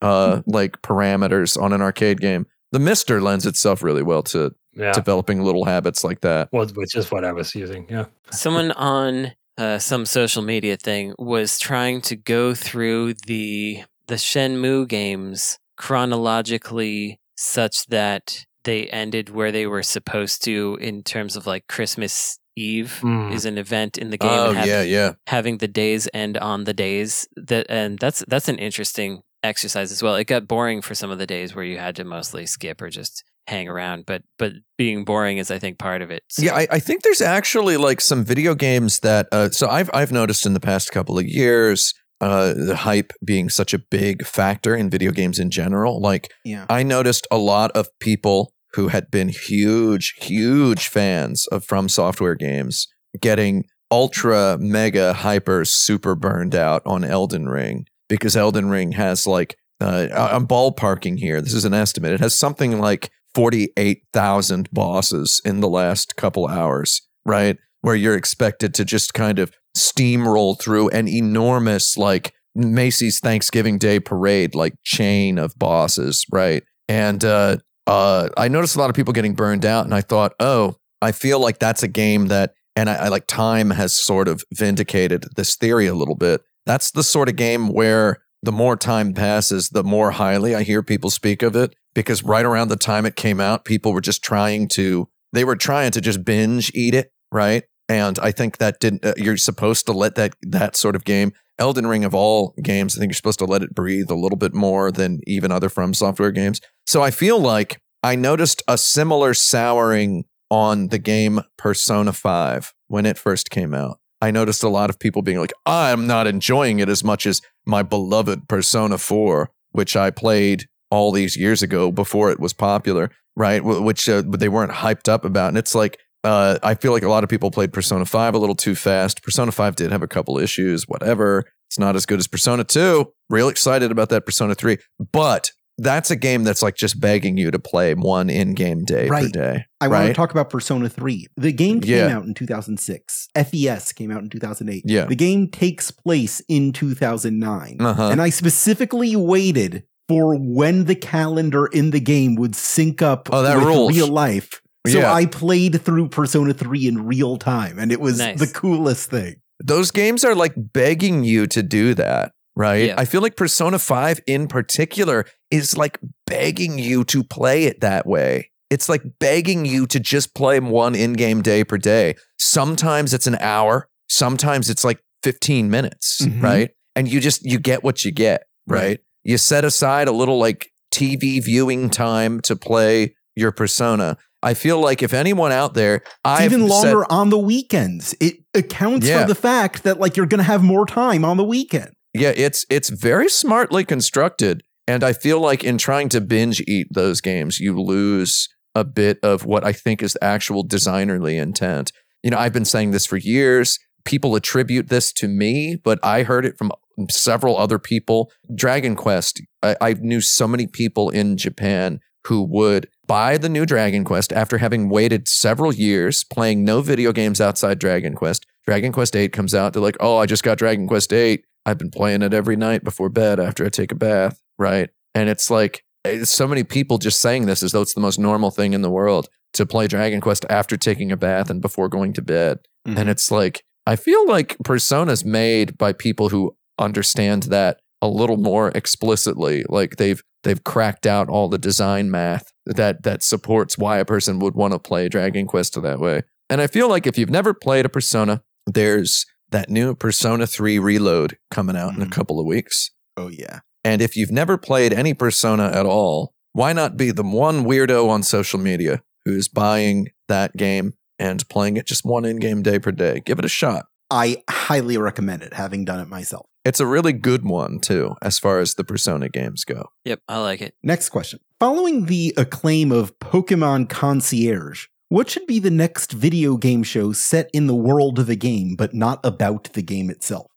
uh [laughs] like parameters on an arcade game the MiSTer lends itself really well to Yeah. developing little habits like that Well, which is what I was using. Yeah. Someone on uh, some social media thing was trying to go through the the Shenmue games chronologically, such that they ended where they were supposed to in terms of like Christmas Eve Mm. is an event in the game. oh have- yeah yeah having the days end on the days that and that's that's an interesting exercise as well. It got boring for some of the days where you had to mostly skip or just hang around, but but being boring is I think part of it. So- yeah I, I think there's actually like some video games that uh so i've i've noticed in the past couple of years uh the hype being such a big factor in video games in general like Yeah. I noticed a lot of people who had been huge, huge fans of From Software games getting ultra, mega, hyper, super burned out on Elden Ring because Elden Ring has like, uh, I- I'm ballparking here. This is an estimate. It has something like 48,000 bosses in the last couple hours, right? Where you're expected to just kind of steamroll through an enormous, like, Macy's Thanksgiving Day parade, like chain of bosses, right? And uh, uh, I noticed a lot of people getting burned out, and I thought, oh, I feel like that's a game that, and I, I like time has sort of vindicated this theory a little bit. That's the sort of game where the more time passes, the more highly I hear people speak of it. Because right around the time it came out, people were just trying to, they were trying to just binge eat it, right? And I think that didn't, uh, you're supposed to let that, that sort of game, Elden Ring of all games, I think you're supposed to let it breathe a little bit more than even other From Software games. So I feel like I noticed a similar souring on the game Persona 5 when it first came out. I noticed a lot of people being like, I'm not enjoying it as much as my beloved Persona 4, which I played all these years ago before it was popular, right? Which uh, they weren't hyped up about. And it's like, uh, I feel like a lot of people played Persona 5 a little too fast. Persona 5 did have a couple issues, whatever. It's not as good as Persona 2. Real excited about that Persona 3. But that's a game that's like just begging you to play one in-game day Right. per day. I right? want to talk about Persona 3. The game came Yeah. out in 2006. FES came out in 2008. Yeah. The game takes place in 2009. Uh-huh. And I specifically waited for when the calendar in the game would sync up Oh, that with rules. real life. So Yeah. I played through Persona 3 in real time, and it was Nice. the coolest thing. those games are like begging you to do that, right? Yeah. I feel like Persona 5 in particular is like begging you to play it that way. It's like begging you to just play one in game day per day. Sometimes it's an hour, sometimes it's like 15 minutes, Mhm. right? And you just, you get what you get, right? Right. You set aside a little like TV viewing time to play your Persona. I feel like if anyone out there, I've even said- longer on the weekends. It accounts Yeah. for the fact that like you're going to have more time on the weekend. Yeah, it's it's very smartly constructed, and I feel like in trying to binge eat those games, you lose a bit of what I think is the actual designerly intent. You know, I've been saying this for years. People attribute this to me, but I heard it from several other people. Dragon Quest, I, I knew so many people in Japan who would buy the new Dragon Quest after having waited several years playing no video games outside Dragon Quest. Dragon Quest 8 comes out. They're like, oh, I just got Dragon Quest 8. I've been playing it every night before bed after I take a bath, right? And it's like eh, so many people just saying this as though it's the most normal thing in the world to play Dragon Quest after taking a bath and before going to bed. And it's like I feel like Persona's made by people who understand that a little more explicitly. Like they've they've cracked out all the design math that that supports why a person would want to play Dragon Quest that way. And I feel like if you've never played a Persona, there's that new Persona 3 Reload coming out in a Mhm. couple of weeks. Oh yeah. And if you've never played any Persona at all, why not be the one weirdo on social media who's buying that game and playing it just one in game day per day? Give it a shot. I highly recommend it, having done it myself. It's a really good one, too, as far as the Persona games go. Yep, I like it. Next question. Following the acclaim of Pokemon Concierge, what should be the next video game show set in the world of the game, but not about the game itself?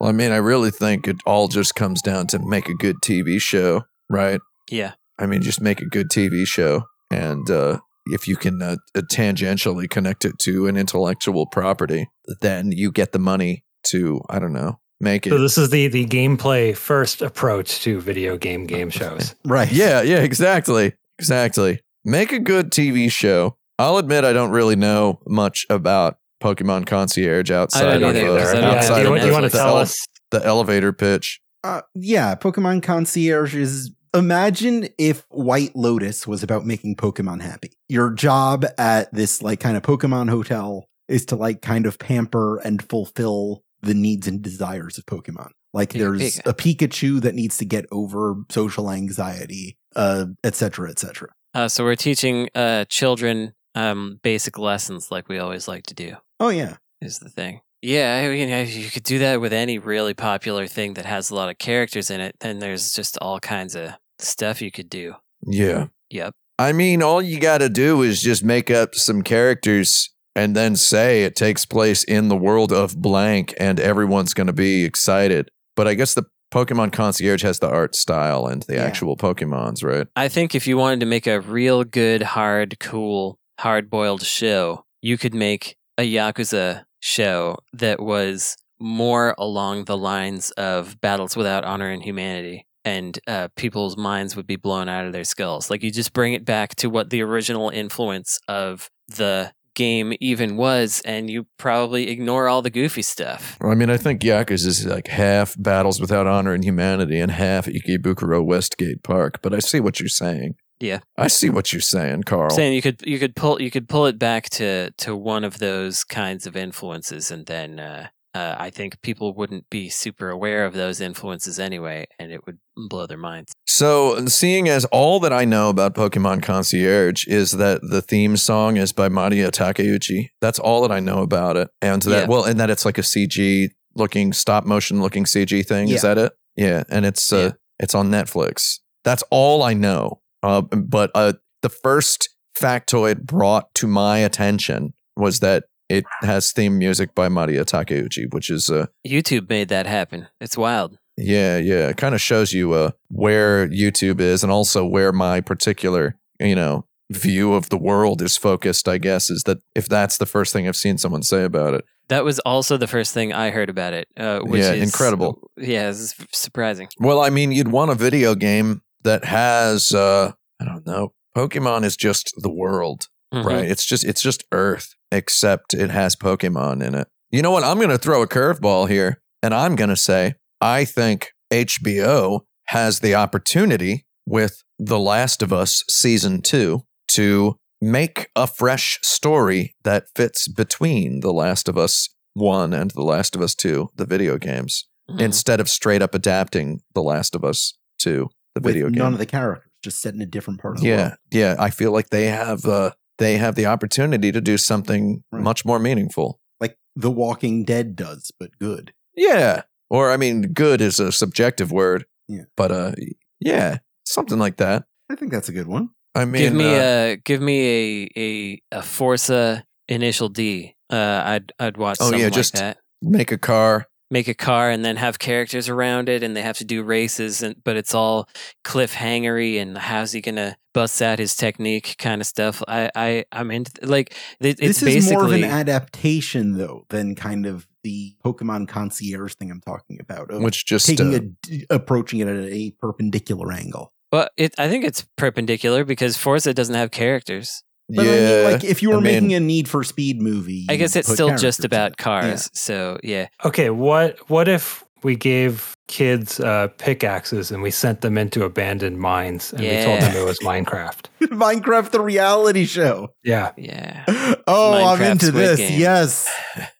Well, I mean, I really think it all just comes down to make a good TV show, right? Yeah. I mean, just make a good TV show. And uh, if you can uh, uh, tangentially connect it to an intellectual property, then you get the money to, I don't know, make it. So this is the the gameplay first approach to video game game [laughs] shows. Right. Yeah, yeah, exactly. Exactly. Make a good TV show. I'll admit I don't really know much about Pokemon Concierge outside of either, uh, 'cause I Yeah, outside you, of you the, want to the tell ele- us? the elevator pitch. Uh, yeah, Pokemon Concierge is imagine if White Lotus was about making Pokemon happy. Your job at this like kind of Pokemon hotel is to like kind of pamper and fulfill the needs and desires of Pokemon. Like Yeah, there's Pika. a Pikachu that needs to get over social anxiety, uh, et cetera, et cetera. Uh, so we're teaching uh, children um, basic lessons like we always like to do. Oh yeah. is the thing. Yeah, I mean, you could do that with any really popular thing that has a lot of characters in it. Then there's just all kinds of stuff you could do. Yeah. Yep. I mean, all you got to do is just make up some characters and then say it takes place in the world of blank and everyone's going to be excited. But I guess the Pokemon Concierge has the art style and the Yeah. actual Pokemons, right? I think if you wanted to make a real good, hard, cool, hard boiled show, you could make a Yakuza show that was more along the lines of Battles Without Honor and Humanity and uh, people's minds would be blown out of their skulls. Like you just bring it back to what the original influence of the game even was, and you probably ignore all the goofy stuff. Well, I mean, I think Yakuza is like half Battles Without Honor and Humanity and half Ikebukuro Westgate Park. But I see what you're saying. Yeah. I see what you're saying, Carl. saying you could you could pull you could pull it back to to one of those kinds of influences and then uh, uh, I think people wouldn't be super aware of those influences anyway and it would blow their minds. So, seeing as all that I know about Pokemon Concierge is that the theme song is by Maria Takeuchi. That's all that I know about it. And that, Yeah. well, and that it's like a CG looking, stop motion looking CG thing. Is that it? Yeah. And it's, uh, Yeah. it's on Netflix. That's all I know. Uh, but uh, the first factoid brought to my attention was that it has theme music by Maria Takeuchi, which is, uh, YouTube made that happen. It's wild. yeah, yeah. It kind of shows you uh, where YouTube is and also where my particular, you know, view of the world is focused, I guess, is that if that's the first thing I've seen someone say about it. That was also the first thing I heard about it. Uh, which Yeah, is incredible. Yeah, it's surprising. Well, I mean, you'd want a video game that has, uh, I don't know, Pokemon is just the world, Mhm. right? It's just, it's just Earth, except it has Pokemon in it. You know what? I'm going to throw a curveball here, and I'm going to say I think HBO has the opportunity with The Last of Us season two to make a fresh story that fits between The Last of Us 1 and The Last of Us 2, the video games, Mhm. instead of straight up adapting The Last of Us 2, the With video game. none of the characters, just set in a different part of the yeah, world. yeah. yeah. I feel like they have uh, they have the opportunity to do something Right. much more meaningful. Like The Walking Dead does, but good. Yeah. Or I mean, good is a subjective word. Yeah. But uh, yeah, something like that. I think that's a good one. I mean, give me uh, a give me a a a Forza Initial D. Uh, I'd I'd watch. Oh, something yeah, like just- that. make a car. Make a car and then have characters around it and they have to do races and but it's all cliffhangery and how's he gonna bust out his technique kind of stuff i i i'm into like it's this is more of basically an adaptation, though, than kind of the Pokemon concierge thing I'm talking about. Which just taking uh, a d- approaching it at a perpendicular angle. well it i think it's perpendicular because forza doesn't have characters But yeah, I mean, like if you were I mean- making a Need for Speed movie, i guess it's still just about it. cars so yeah Okay, what what if we gave kids uh, pickaxes and we sent them into abandoned mines and we told them it was Minecraft? [laughs] Minecraft the reality show. Yeah. yeah [laughs] Oh, I'm into this. Game. Yes. [laughs]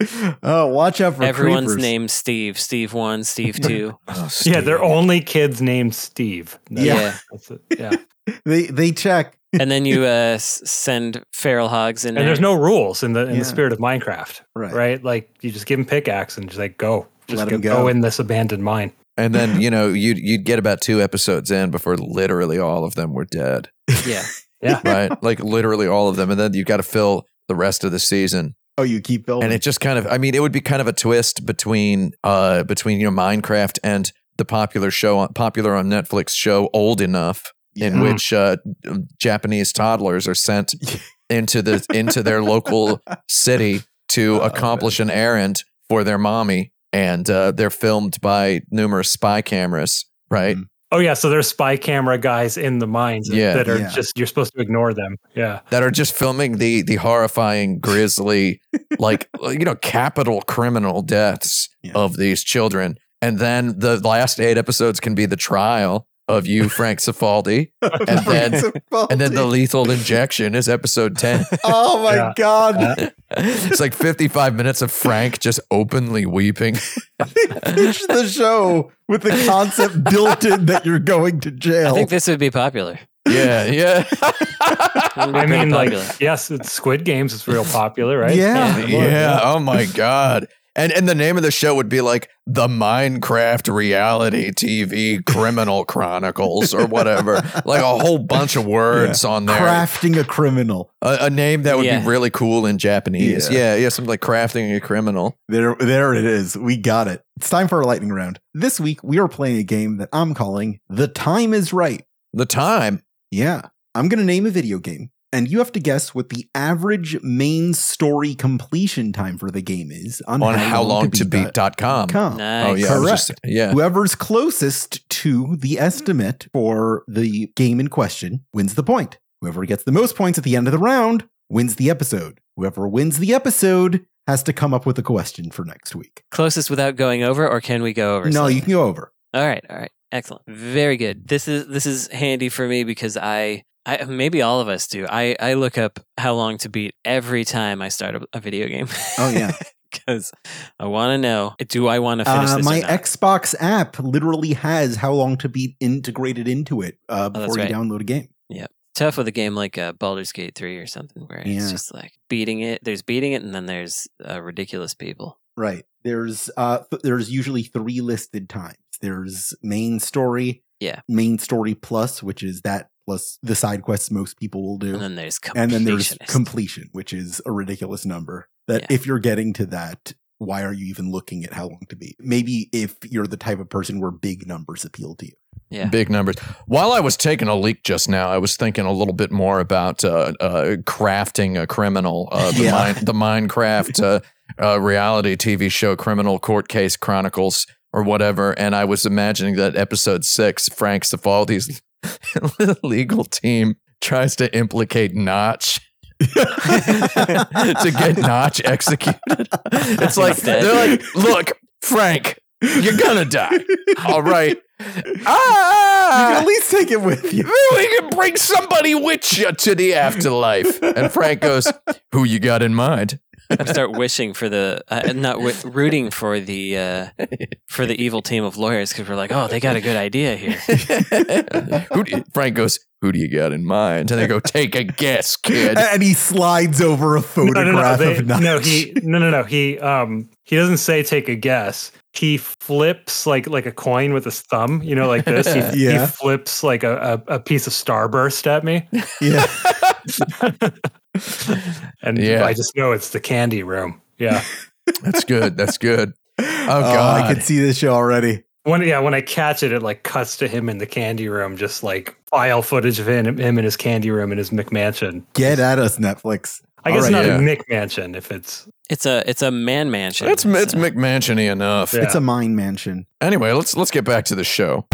[laughs] oh, watch out for everyone's creepers. named steve steve one steve [laughs] two oh, Yeah, they're Steve. only kids named Steve. That's- Yeah. That's it. Yeah. [laughs] They they check. and then you uh send feral hogs in and there there's no rules in the in Yeah. the spirit of Minecraft, Right. right? Like you just give them pickaxe and just like go, just Let go, 'em go. go in this abandoned mine. And then you know you'd you'd get about two episodes in before literally all of them were dead, yeah Yeah. right? like literally all of them, and then you got to fill the rest of the season. Oh, you keep building. and it just kind of i mean it would be kind of a twist between uh between you know minecraft and the popular show popular on netflix show old enough in which uh japanese toddlers are sent [laughs] into the into their local city to Oh, accomplish an errand for their mommy and uh they're filmed by numerous spy cameras right Mhm. Oh yeah, so there's spy camera guys in the mines Yeah. that are Yeah. just you're supposed to ignore them. Yeah. that are just filming the the horrifying grisly [laughs] like you know capital criminal deaths Yeah. of these children and then the last eight episodes can be the trial of you frank Cifaldi, [laughs] and then- and then the lethal injection is episode 10 [laughs] oh my Yeah. god! it's like 55 minutes of frank just openly weeping Finish the show with the concept built in that you're going to jail. i think this would be popular yeah yeah It would be I mean, like, popular. yes, it's Squid Games. It's real popular, right? Yeah. yeah oh my god and and the name of the show would be like the Minecraft reality TV criminal chronicles or whatever [laughs] like a whole bunch of words on there crafting a criminal. a, a name that would Yeah. be really cool in Japanese. Yeah. Yeah. yeah, something like crafting a criminal. There, there it is. We got it. It's time for our lightning round. This week we are playing a game that I'm calling "The Time Is Right." The time. Yeah, I'm going to name a video game. And you have to guess what the average main story completion time for the game is on, On how long to beat.com. com. Nice. Oh, yeah. Correct. just- yeah. Whoever's closest to the estimate for the game in question wins the point. Whoever gets the most points at the end of the round wins the episode. Whoever wins the episode has to come up with a question for next week. Closest without going over, or can we go over? No, slightly? you can go over. All right, all right, excellent, very good. This is this is handy for me because I, I maybe all of us do. I I look up how long to beat every time I start a, a video game. Oh, yeah. [laughs] because I want to know: Do I want to finish Uh, this? my? Xbox app literally has how long to beat integrated into it uh, Oh, before you right. download a game. Yeah, tough with a game like uh, Baldur's Gate three or something, where Yeah. it's just like beating it. There's beating it, and then there's uh, ridiculous people. Right. There's uh th- there's usually three listed times. There's main story, Yeah. main story plus, which is that plus the side quests most people will do. And then there's and then there's completion, which is a ridiculous number. That Yeah. if you're getting to that, why are you even looking at how long to be? Maybe if you're the type of person where big numbers appeal to you. yeah. Big numbers. While I was taking a leak just now, I was thinking a little bit more about uh, uh, crafting a criminal, uh, the, [laughs] Yeah. mine, the Minecraft uh, reality TV show, Criminal Court Case Chronicles, or whatever. And I was imagining that episode six, Frank Cifaldi's [laughs] legal team tries to implicate Notch. [laughs] to get Notch executed. It's like Instead. they're like, look, Frank, you're gonna die. All right. Ah, You can at least take it with you. [laughs] we can bring somebody with you to the afterlife. And Frank goes, "Who you got in mind?" I start wishing for the uh, not wi- rooting for the uh, for the evil team of lawyers because we're like, oh, they got a good idea here. [laughs] Who do you- Frank goes, "Who do you got in mind?" And they go, "Take a guess, kid." [laughs] And he slides over a No, photograph no, no, they- of Notch. no. He no, no, no. He um he doesn't say take a guess. He flips like like a coin with his thumb. You know, like this. He, [laughs] Yeah. he flips like a, a, a piece of starburst at me, yeah. [laughs] and Yeah. I just know it's the candy room. Yeah. [laughs] That's good. That's good. Oh, Oh, I can see this show already. When yeah, when I catch it, it like cuts to him in the candy room, just like file footage of him, him in his candy room in his McMansion. Get at us, Netflix. I guess All right, not yeah. a McMansion if it's It's a it's a man mansion. It's it's McMansiony enough. Yeah. It's a mine mansion. Anyway, let's let's get back to the show.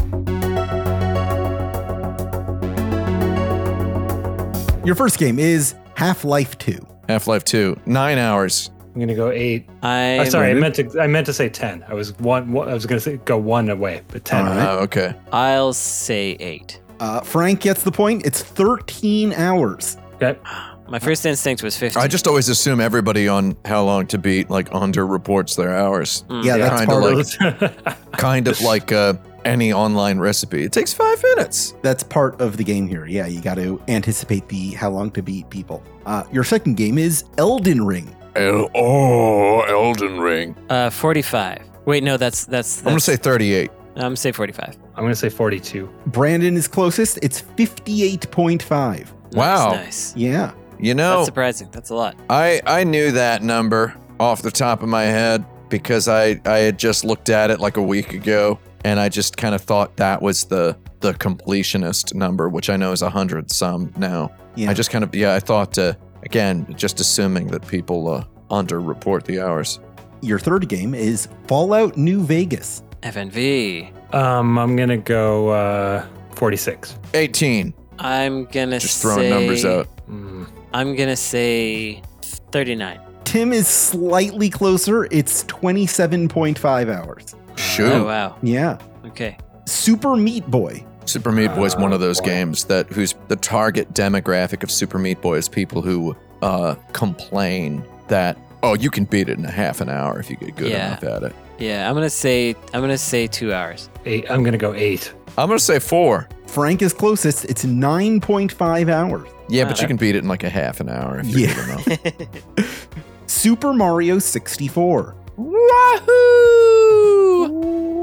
Your first game is Half Life 2. Half Life Two, nine hours. I'm gonna go eight. I Oh, sorry, I meant to. I meant to say ten. I was one. one I was gonna say go one away, but ten. All right. Oh, okay. I'll say eight. Uh, Frank gets the point. It's 13 hours. Okay. [gasps] My first instinct was fifteen. I just always assume everybody on How Long to Beat like under reports their hours. Mm. Yeah, that's Kinda part like- of [laughs] Kind of like uh, any online recipe. It takes five minutes. that's part of the game here. Yeah, you got to anticipate the how long to beat people. Uh, your second game is Elden Ring. El- oh, Elden Ring. Uh, forty-five. Wait, no, that's that's. I'm gonna that's- say 38. I'm gonna say forty-five. I'm gonna say forty-two. Brandon is closest. It's 58.5. Nice, Wow. nice. Yeah. You know, That's know, surprising. That's a lot. I I knew that number off the top of my head because I I had just looked at it like a week ago and I just kind of thought that was the the completionist number, which I know is a hundred some now. Yeah. I just kind of yeah, I thought uh, again, just assuming that people uh, underreport the hours. Your third game is Fallout New Vegas. FNV. Um, I'm gonna go uh, forty-six. 18. I'm gonna Just say, throwing numbers out. Mm. I'm gonna say thirty-nine. Tim is slightly closer. It's 27.5 hours. Shoot. Oh wow. Yeah. Okay. Super Meat Boy. Super Meat Boy is one of Oh, those games that whose the target demographic of Super Meat Boy is people who uh, complain that oh you can beat it in a half an hour if you get good Yeah. enough at it. Yeah, I'm gonna say I'm gonna say two hours. Eight. I'm gonna go eight. I'm gonna say four. Frank is closest. It's 9.5 hours. Yeah, but you can beat it in like a half an hour if you're Yeah. good enough. [laughs] Super Mario 64. Wahoo!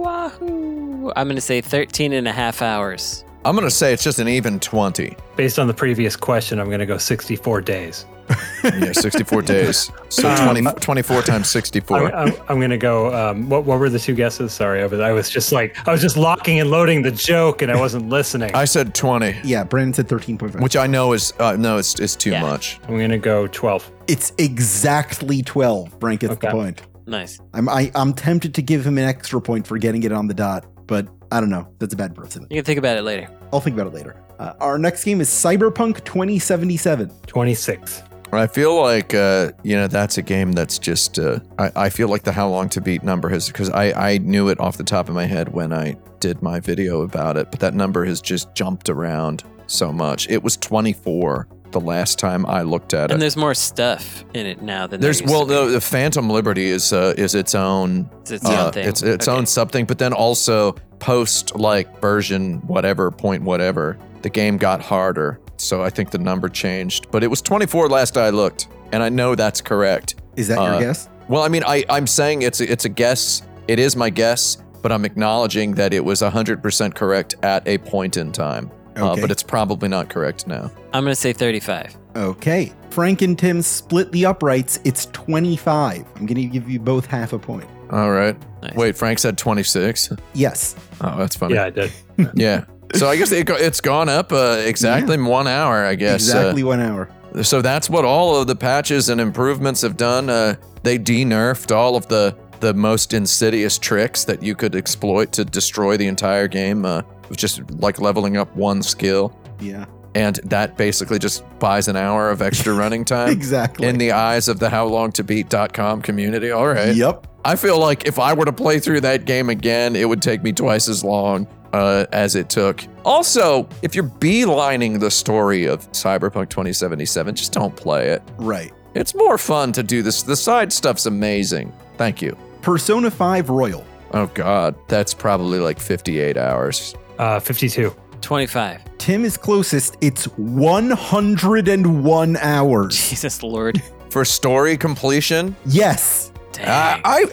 Wahoo! I'm gonna say 13 and a half hours. I'm gonna say it's just an even twenty. Based on the previous question, I'm gonna go sixty-four days. [laughs] Yeah, 64 days. So Um, 20, 24 times 64. I'm, I'm, I'm gonna go. Um, what what were the two guesses? Sorry, I was I was just like I was just locking and loading the joke, and I wasn't listening. I said 20, Yeah, Brandon said 13.5. which I know is uh, no, it's it's too Yeah. much. I'm gonna go twelve. it's exactly 12. Frank gets the point. Nice. I'm I, I'm tempted to give him an extra point for getting it on the dot, but I don't know. That's a bad precedent. You can think about it later. I'll think about it later. Uh, our next game is Cyberpunk 2077. Twenty six. I feel like uh, you know that's a game that's just. Uh, I, I feel like the how long to beat number has because I I knew it off the top of my head when I did my video about it, but that number has just jumped around so much. It was 24 the last time I looked at it. And there's more stuff in it now than There's there used well, to be. the, the Phantom Liberty is uh, is its own It's its uh, own thing. It's its Okay. own something, but then also post like version whatever point whatever, the game got harder. So I think the number changed, but it was 24 last I looked, and I know that's correct. Is that your Uh, guess? Well, I mean, I I'm saying it's a, it's a guess. It is my guess, but I'm acknowledging that it was 100% correct at a point in time. Uh, but it's probably not correct now. I'm going to say 35. Okay. Frank and Tim split the uprights. It's 25. I'm going to give you both half a point. All right. Nice. Wait, Frank said 26. Yes. Oh, that's funny. Yeah, I did. [laughs] Yeah. So I guess it, go- it's gone up uh, exactly in one hour, I guess. Uh, exactly one hour. so that's what all of the patches and improvements have done. Uh, they de-nerfed all of the the most insidious tricks that you could exploit to destroy the entire game. Uh, with just like leveling up one skill, Yeah. and that basically just buys an hour of extra [laughs] running time. exactly. In the eyes of the howlongtobeat.com community. All right. Yep. I feel like if I were to play through that game again, it would take me twice as long uh, as it took. Also, if you're beelining the story of Cyberpunk 2077, just don't play it. Right. It's more fun to do this. The side stuff's amazing. Thank you. Persona 5 Royal. Oh, God. That's probably like 58 hours. Uh, fifty two. 25. Tim is closest. It's 101 hours. Jesus Lord. [laughs] For story completion, Yes. Dang. I, I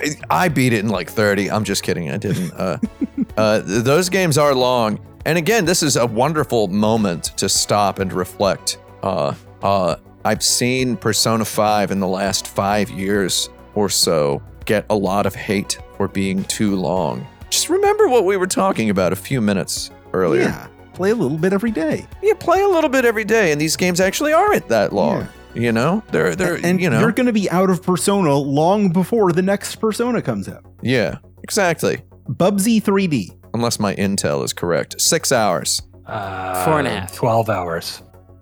I beat it in like 30. I'm just kidding. I didn't. Uh, [laughs] uh, those games are long. And again, this is a wonderful moment to stop and reflect. Uh, uh, I've seen Persona 5 in the last five years or so get a lot of hate for being too long. Just remember what we were talking about a few minutes earlier. Yeah. Play a little bit every day. You play a little bit every day, and these games actually aren't that long. Yeah. You know, they're they're and you know you're going to be out of Persona long before the next Persona comes out. yeah exactly. Bubsy 3D. unless my intel is correct. Six hours. Uh, Four and a half. Twelve hours.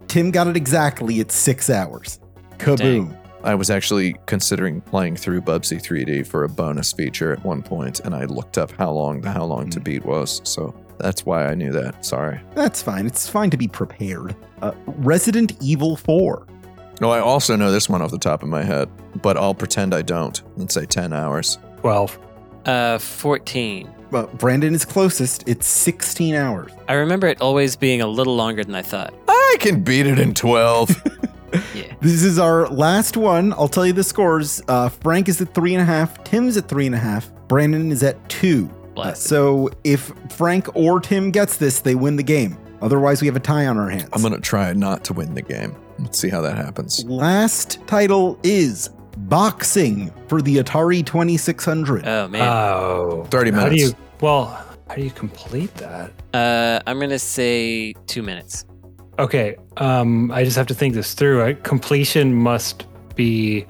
Tim got it exactly. It's six hours. Kaboom. I was actually considering playing through Bubsy 3D for a bonus feature at one point, and I looked up how long the how long to beat was. So that's why I knew that. Sorry. That's fine. It's fine to be prepared. Uh, Resident Evil 4. No, I also know this one off the top of my head, but I'll pretend I don't and say 10 hours. Twelve. Uh, 14. Uh, Brandon is closest. It's 16 hours. I remember it always being a little longer than I thought. I can beat it in 12. [laughs] Yeah. This is our last one. I'll tell you the scores. Uh, Frank is at three and a half. Tim's at three and a half. Brandon is at two. Uh, Blasted. so if Frank or Tim gets this, they win the game. Otherwise, we have a tie on our hands. I'm going to try not to win the game. Let's see how that happens. Last title is Boxing for the Atari 2600. Oh, man. Oh. 30 How do minutes. you? Well, how do you complete that? Uh, I'm going to say two minutes. Okay. Um, I just have to think this through. Uh, completion must be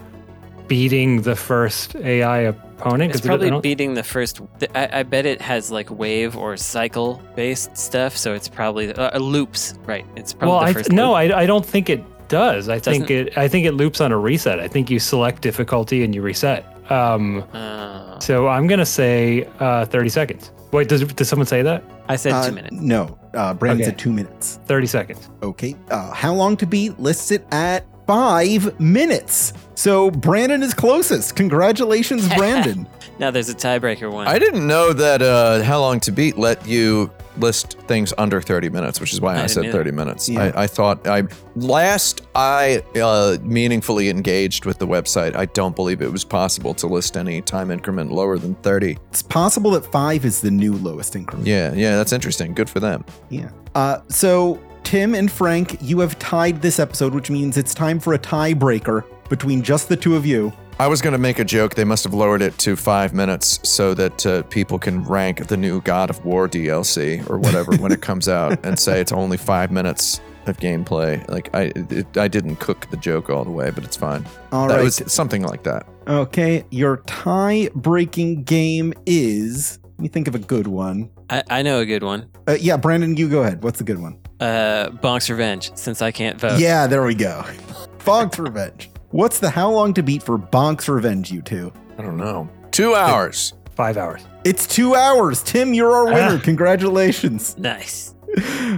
beating the first AI opponent. It's 'cause I probably don't- beating the first. I, I bet it has like wave or cycle based stuff, so it's probably uh, uh, loops. Right? It's probably well, the I, first. no. I, I don't think it does. I think Doesn't? it. I think it loops on a reset. I think you select difficulty and you reset. Um, Uh, so I'm gonna say uh, 30 seconds. Wait, does does someone say that? I said Uh, two minutes. No, uh, Brandon Okay. said two minutes. 30 seconds. Okay. Uh, how long to beat lists it at five minutes. So Brandon is closest. Congratulations, [laughs] Brandon. Now there's a tiebreaker one. I didn't know that uh, How Long to Beat let you list things under 30 minutes, which is why I I, said either. 30 minutes. Yeah. I, I thought I last I uh, meaningfully engaged with the website, I don't believe it was possible to list any time increment lower than 30. it's possible that five is the new lowest increment. Yeah, yeah, that's interesting. Good for them. Yeah. Uh, so Tim and Frank, you have tied this episode, which means it's time for a tiebreaker between just the two of you. I was going to make a joke. They must have lowered it to five minutes so that uh, people can rank the new God of War DLC or whatever when it comes out and say it's only five minutes of gameplay. Like I, it, I didn't cook the joke all the way, but it's fine. All that right. was something like that. Okay, your tie breaking game is. Let me think of a good one. I, I know a good one. Uh, yeah, Brandon, you go ahead. What's the good one? Uh, Bonk's Revenge, since I can't vote. Yeah, there we go. Bonk's Revenge. What's the how long to beat for Bonk's Revenge, you two? I don't know. Two hours. Five hours. It's two hours. Tim, you're our winner. Ah. Congratulations. [laughs] Nice.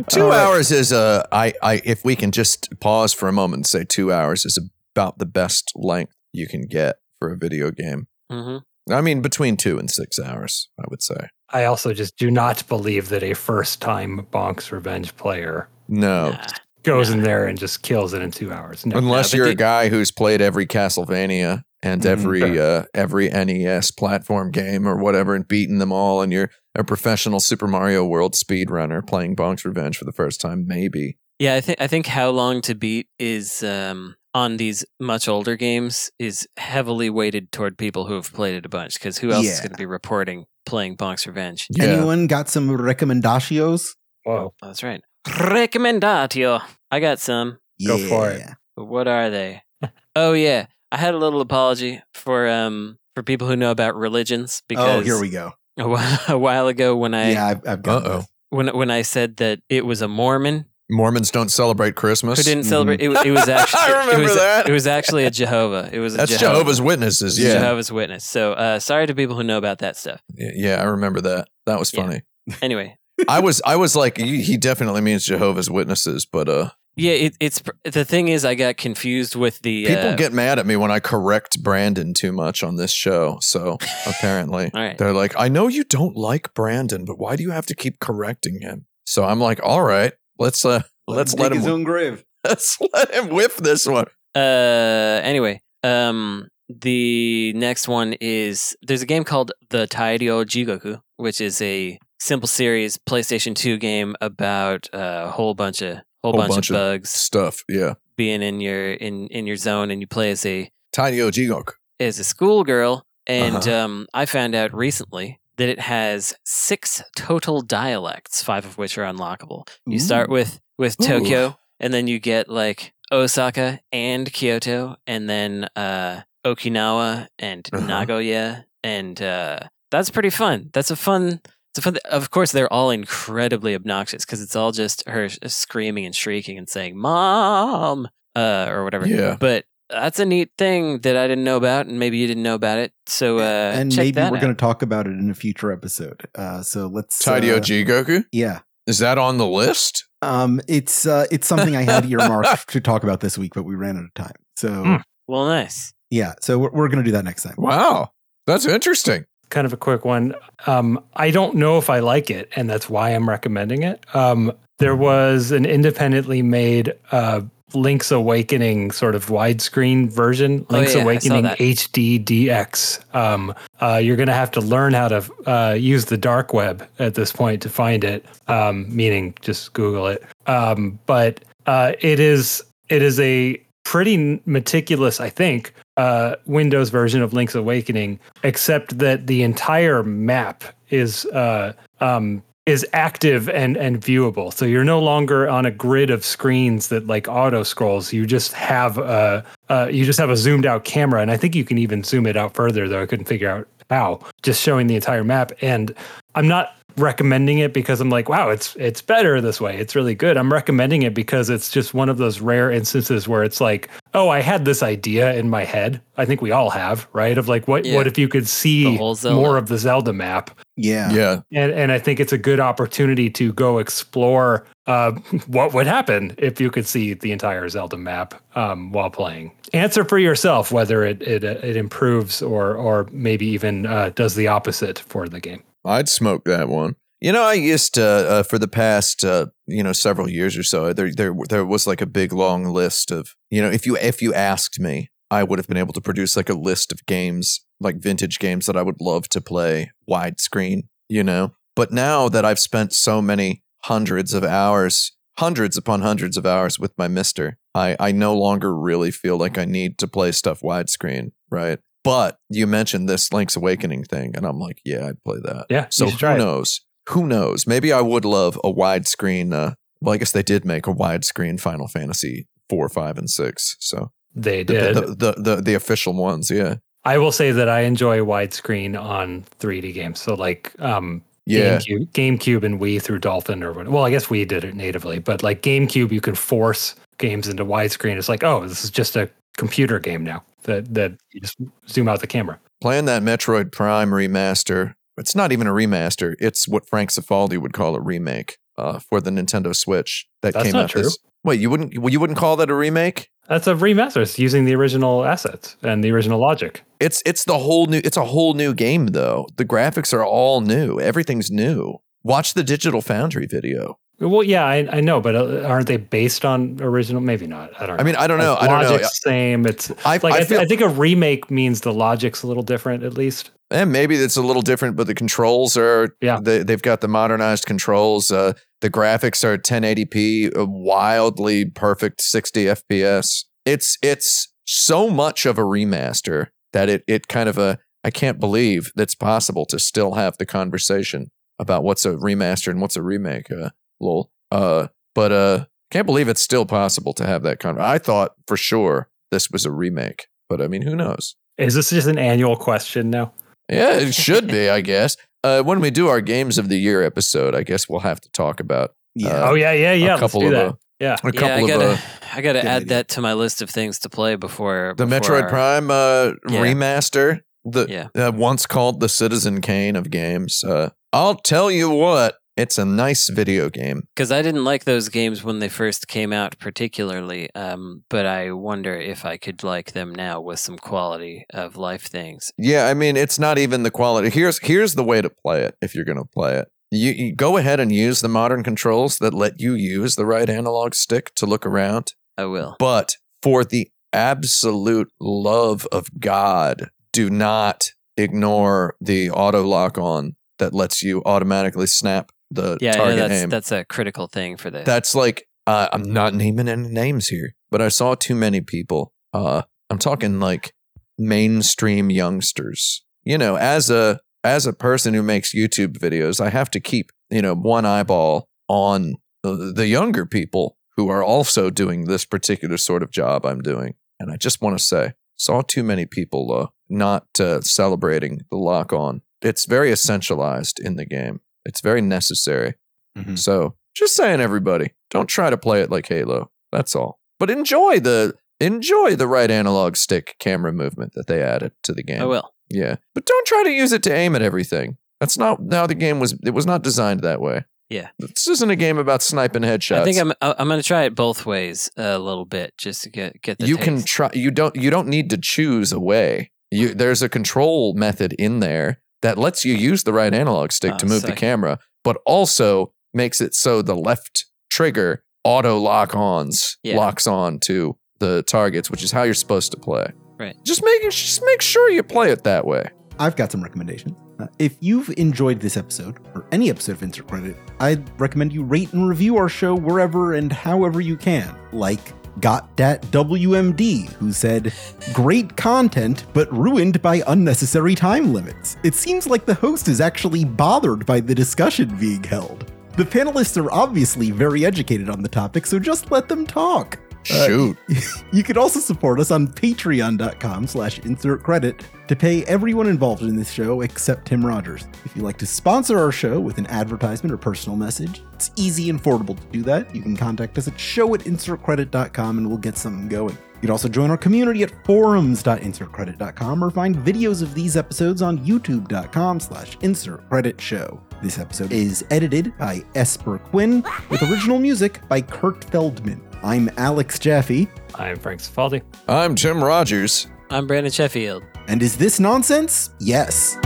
Two All right. hours is a. I. I. If we can just pause for a moment and say two hours is about the best length you can get for a video game. Mm-hmm. I mean, between two and six hours, I would say. I also just do not believe that a first time Bonk's Revenge player No, Nah. Goes Nah. in there and just kills it in two hours. No. unless but you're a guy who's played every Castlevania and Mhm. every uh, every NES platform game or whatever and beaten them all, and you're a professional Super Mario World speedrunner playing Bonk's Revenge for the first time, maybe. Yeah, I think I think how long to beat is um, on these much older games is heavily weighted toward people who have played it a bunch. Because who else is going to be reporting playing Bonk's Revenge? Yeah. Anyone got some recommendations? Whoa. Oh, that's right. Recommendatio. I got some. Go for it. But what are they? [laughs] oh yeah, I had a little apology for um for people who know about religions because Oh, here we go. [laughs] a while, a while ago when I yeah, I've, I've got Uh-oh. when when I said that it was a Mormon Mormons don't celebrate Christmas. who didn't celebrate it, it was [laughs] actually I remember it was, that. it was actually a Jehovah. It was a That's Jehovah. Jehovah's Witnesses. It was a Yeah. Jehovah's Witness. So uh, sorry to people who know about that stuff. yeah, I remember that. That was Yeah. funny. Anyway, I was I was like, he he definitely means Jehovah's Witnesses, but uh, yeah, it, it's the thing is I got confused with the people uh, get mad at me when I correct Brandon too much on this show. So [laughs] apparently, All right. they're like, I know you don't like Brandon, but why do you have to keep correcting him? So I'm like, all right, let's uh, let's dig let his him own grave. [laughs] let's let him whiff this one. Uh, anyway, um, the next one is there's a game called The Taidio Jigoku, which is a simple series PlayStation 2 game about a whole bunch of whole, Whole bunch, bunch of of bugs Stuff, yeah. being in your in in your zone, and you play as a Tiny Ojigok. as a schoolgirl. And Uh-huh. um, I found out recently that it has six total dialects, five of which are unlockable. You start Ooh. with with Ooh. Tokyo, and then you get like Osaka and Kyoto, and then uh, Okinawa and Uh-huh. Nagoya, and uh, that's pretty fun. That's a fun. It's a fun. Of course, they're all incredibly obnoxious because it's all just her screaming and shrieking and saying "mom" uh, or whatever. Yeah. But that's a neat thing that I didn't know about, and maybe you didn't know about it. So uh, and check maybe that we're going to talk about it in a future episode. Uh, so let's. Tiny uh, Ojigoku? Yeah. Is that on the list? Um, it's uh, it's something I had earmarked [laughs] to talk about this week, but we ran out of time. So Hmm. Well, nice. yeah, so we're, we're going to do that next time. Wow. That's interesting. Kind of a quick one. Um, I don't know if I like it, and that's why I'm recommending it. Um, there was an independently made uh, Link's Awakening sort of widescreen version, Oh, Link's yeah, Awakening. HD DX. Um, uh, you're going to have to learn how to uh, use the dark web at this point to find it, um, meaning just Google it. Um, but uh, it is it is a pretty meticulous, I think, uh, Windows version of Link's Awakening, except that the entire map is uh, um, is active and and viewable. So you're no longer on a grid of screens that like auto scrolls. You just have a uh, you just have a zoomed out camera, and I think you can even zoom it out further. Though I couldn't figure out how. Just showing the entire map, and I'm not recommending it because I'm like, wow, it's it's better this way. It's really good. I'm recommending it because it's just one of those rare instances where it's like, oh, I had this idea in my head. I think we all have, right? Of like, what Yeah. what if you could see more of the Zelda map? Yeah. Yeah. And and I think it's a good opportunity to go explore uh, [laughs] what would happen if you could see the entire Zelda map um, while playing. Answer for yourself whether it it, uh, it improves or or maybe even uh, does the opposite for the game. I'd smoke that one. You know, I used to uh, for the past uh, you know several years or so. There, there, there was like a big long list of you know if you if you asked me, I would have been able to produce like a list of games, like vintage games that I would love to play widescreen. You know, but now that I've spent so many hundreds of hours, hundreds upon hundreds of hours with my MiSTer, I I no longer really feel like I need to play stuff widescreen, right? But you mentioned this Link's Awakening thing, and I'm like, yeah, I'd play that. Yeah. So who try it. knows? Who knows? Maybe I would love a widescreen. Uh, well, I guess they did make a widescreen Final Fantasy four, five, and six. So They did. the, the the the official ones, yeah, I will say that I enjoy widescreen on 3D games. So like um yeah. GameCube, GameCube and Wii through Dolphin or what well, I guess Wii did it natively, but like GameCube you can force games into widescreen. It's like, oh, this is just a computer game now. That that you just zoom out the camera. Playing that Metroid Prime remaster. It's not even a remaster. It's what Frank Cifaldi would call a remake uh, for the Nintendo Switch that That's came not out. true. This, wait, you wouldn't well, you wouldn't call that a remake? That's a remaster. It's using the original assets and the original logic. It's it's the whole new. It's a whole new game though. The graphics are all new. Everything's new. Watch the Digital Foundry video. Well, yeah, I, I know, but uh, aren't they based on original? Maybe not. I don't. know. I mean, I don't know. Like, I don't know. same. It's I, like I, I feel, I think a remake means the logic's a little different, at least. and maybe it's a little different, but the controls are. Yeah. They, they've got the modernized controls. Uh, the graphics are 1080p, uh, wildly perfect 60 FPS. It's it's so much of a remaster that it it kind of a. I can't believe that's possible to still have the conversation about what's a remaster and what's a remake. Uh, lol. Uh, but uh, can't believe it's still possible to have that kind of. I thought for sure this was a remake, but I mean, who knows? Is this just an annual question now? Yeah, it [laughs] should be, I guess. Uh, when we do our games of the year episode, I guess we'll have to talk about Yeah. oh yeah, yeah, yeah. a couple Let's do of that. yeah. uh, a yeah, couple I gotta, of uh, I gotta add idea. that to my list of things to play before the before Metroid our- Prime uh, Yeah. remaster, the Yeah. uh, once called the Citizen Kane of games. Uh, I'll tell you what, it's a nice video game. because I didn't like those games when they first came out, particularly. Um, but I wonder if I could like them now with some quality of life things. Yeah, I mean, it's not even the quality. Here's here's the way to play it if you're going to play it. You, you go ahead and use the modern controls that let you use the right analog stick to look around. I will. But for the absolute love of God, do not ignore the auto lock on that lets you automatically snap the Yeah, target that's that's a critical thing for this. That's like uh, I'm not naming any names here, but I saw too many people. Uh, I'm talking like mainstream youngsters. You know, as a as a person who makes YouTube videos, I have to keep you know one eyeball on the, the younger people who are also doing this particular sort of job I'm doing. And I just want to say, saw too many people uh, not uh, celebrating the lock on. It's very essentialized in the game. It's very necessary. Mhm. So just saying, everybody, don't try to play it like Halo. That's all. But enjoy the enjoy the right analog stick camera movement that they added to the game. I will. Yeah, but don't try to use it to aim at everything. That's not how the game was. It was not designed that way. Yeah. this isn't a game about sniping headshots. I think I'm I'm going to try it both ways a little bit just to get get the you can try. You don't. You don't need to choose a way. You there's a control method in there that lets you use the right analog stick Ah, to move the camera, but also makes it so the left trigger auto lock ons Yeah. locks on to the targets, which is how you're supposed to play. Right. Just make just make sure you play it that way. I've got some recommendations. Uh, if you've enjoyed this episode, or any episode of Insert Credit, I'd recommend you rate and review our show wherever and however you can. Like Got Dat WMD, who said, Great content, but ruined by unnecessary time limits. It seems like the host is actually bothered by the discussion being held. The panelists are obviously very educated on the topic, so just let them talk. Uh, Shoot. [laughs] You can also support us on patreon.com slash insert credit to pay everyone involved in this show except Tim Rogers. If you'd like to sponsor our show with an advertisement or personal message, it's easy and affordable to do that. You can contact us at show at insertcredit.com and we'll get something going. You can also join our community at forums.insertcredit.com or find videos of these episodes on youtube.com slash insertcreditshow. This episode is edited by Esper Quinn with original music by Kurt Feldman. I'm Alex Jaffe, I'm Frank Cifaldi. I'm Tim Rogers. I'm Brandon Sheffield. And is this nonsense? Yes.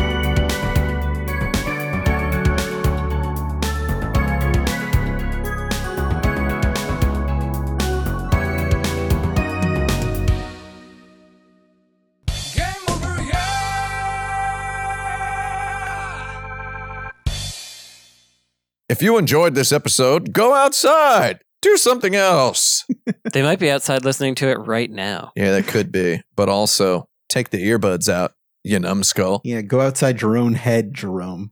If you enjoyed this episode, go outside. Do something else. [laughs] They might be outside listening to it right now. Yeah, that could be. But also, take the earbuds out, you numbskull. Yeah, go outside your own head, Jerome.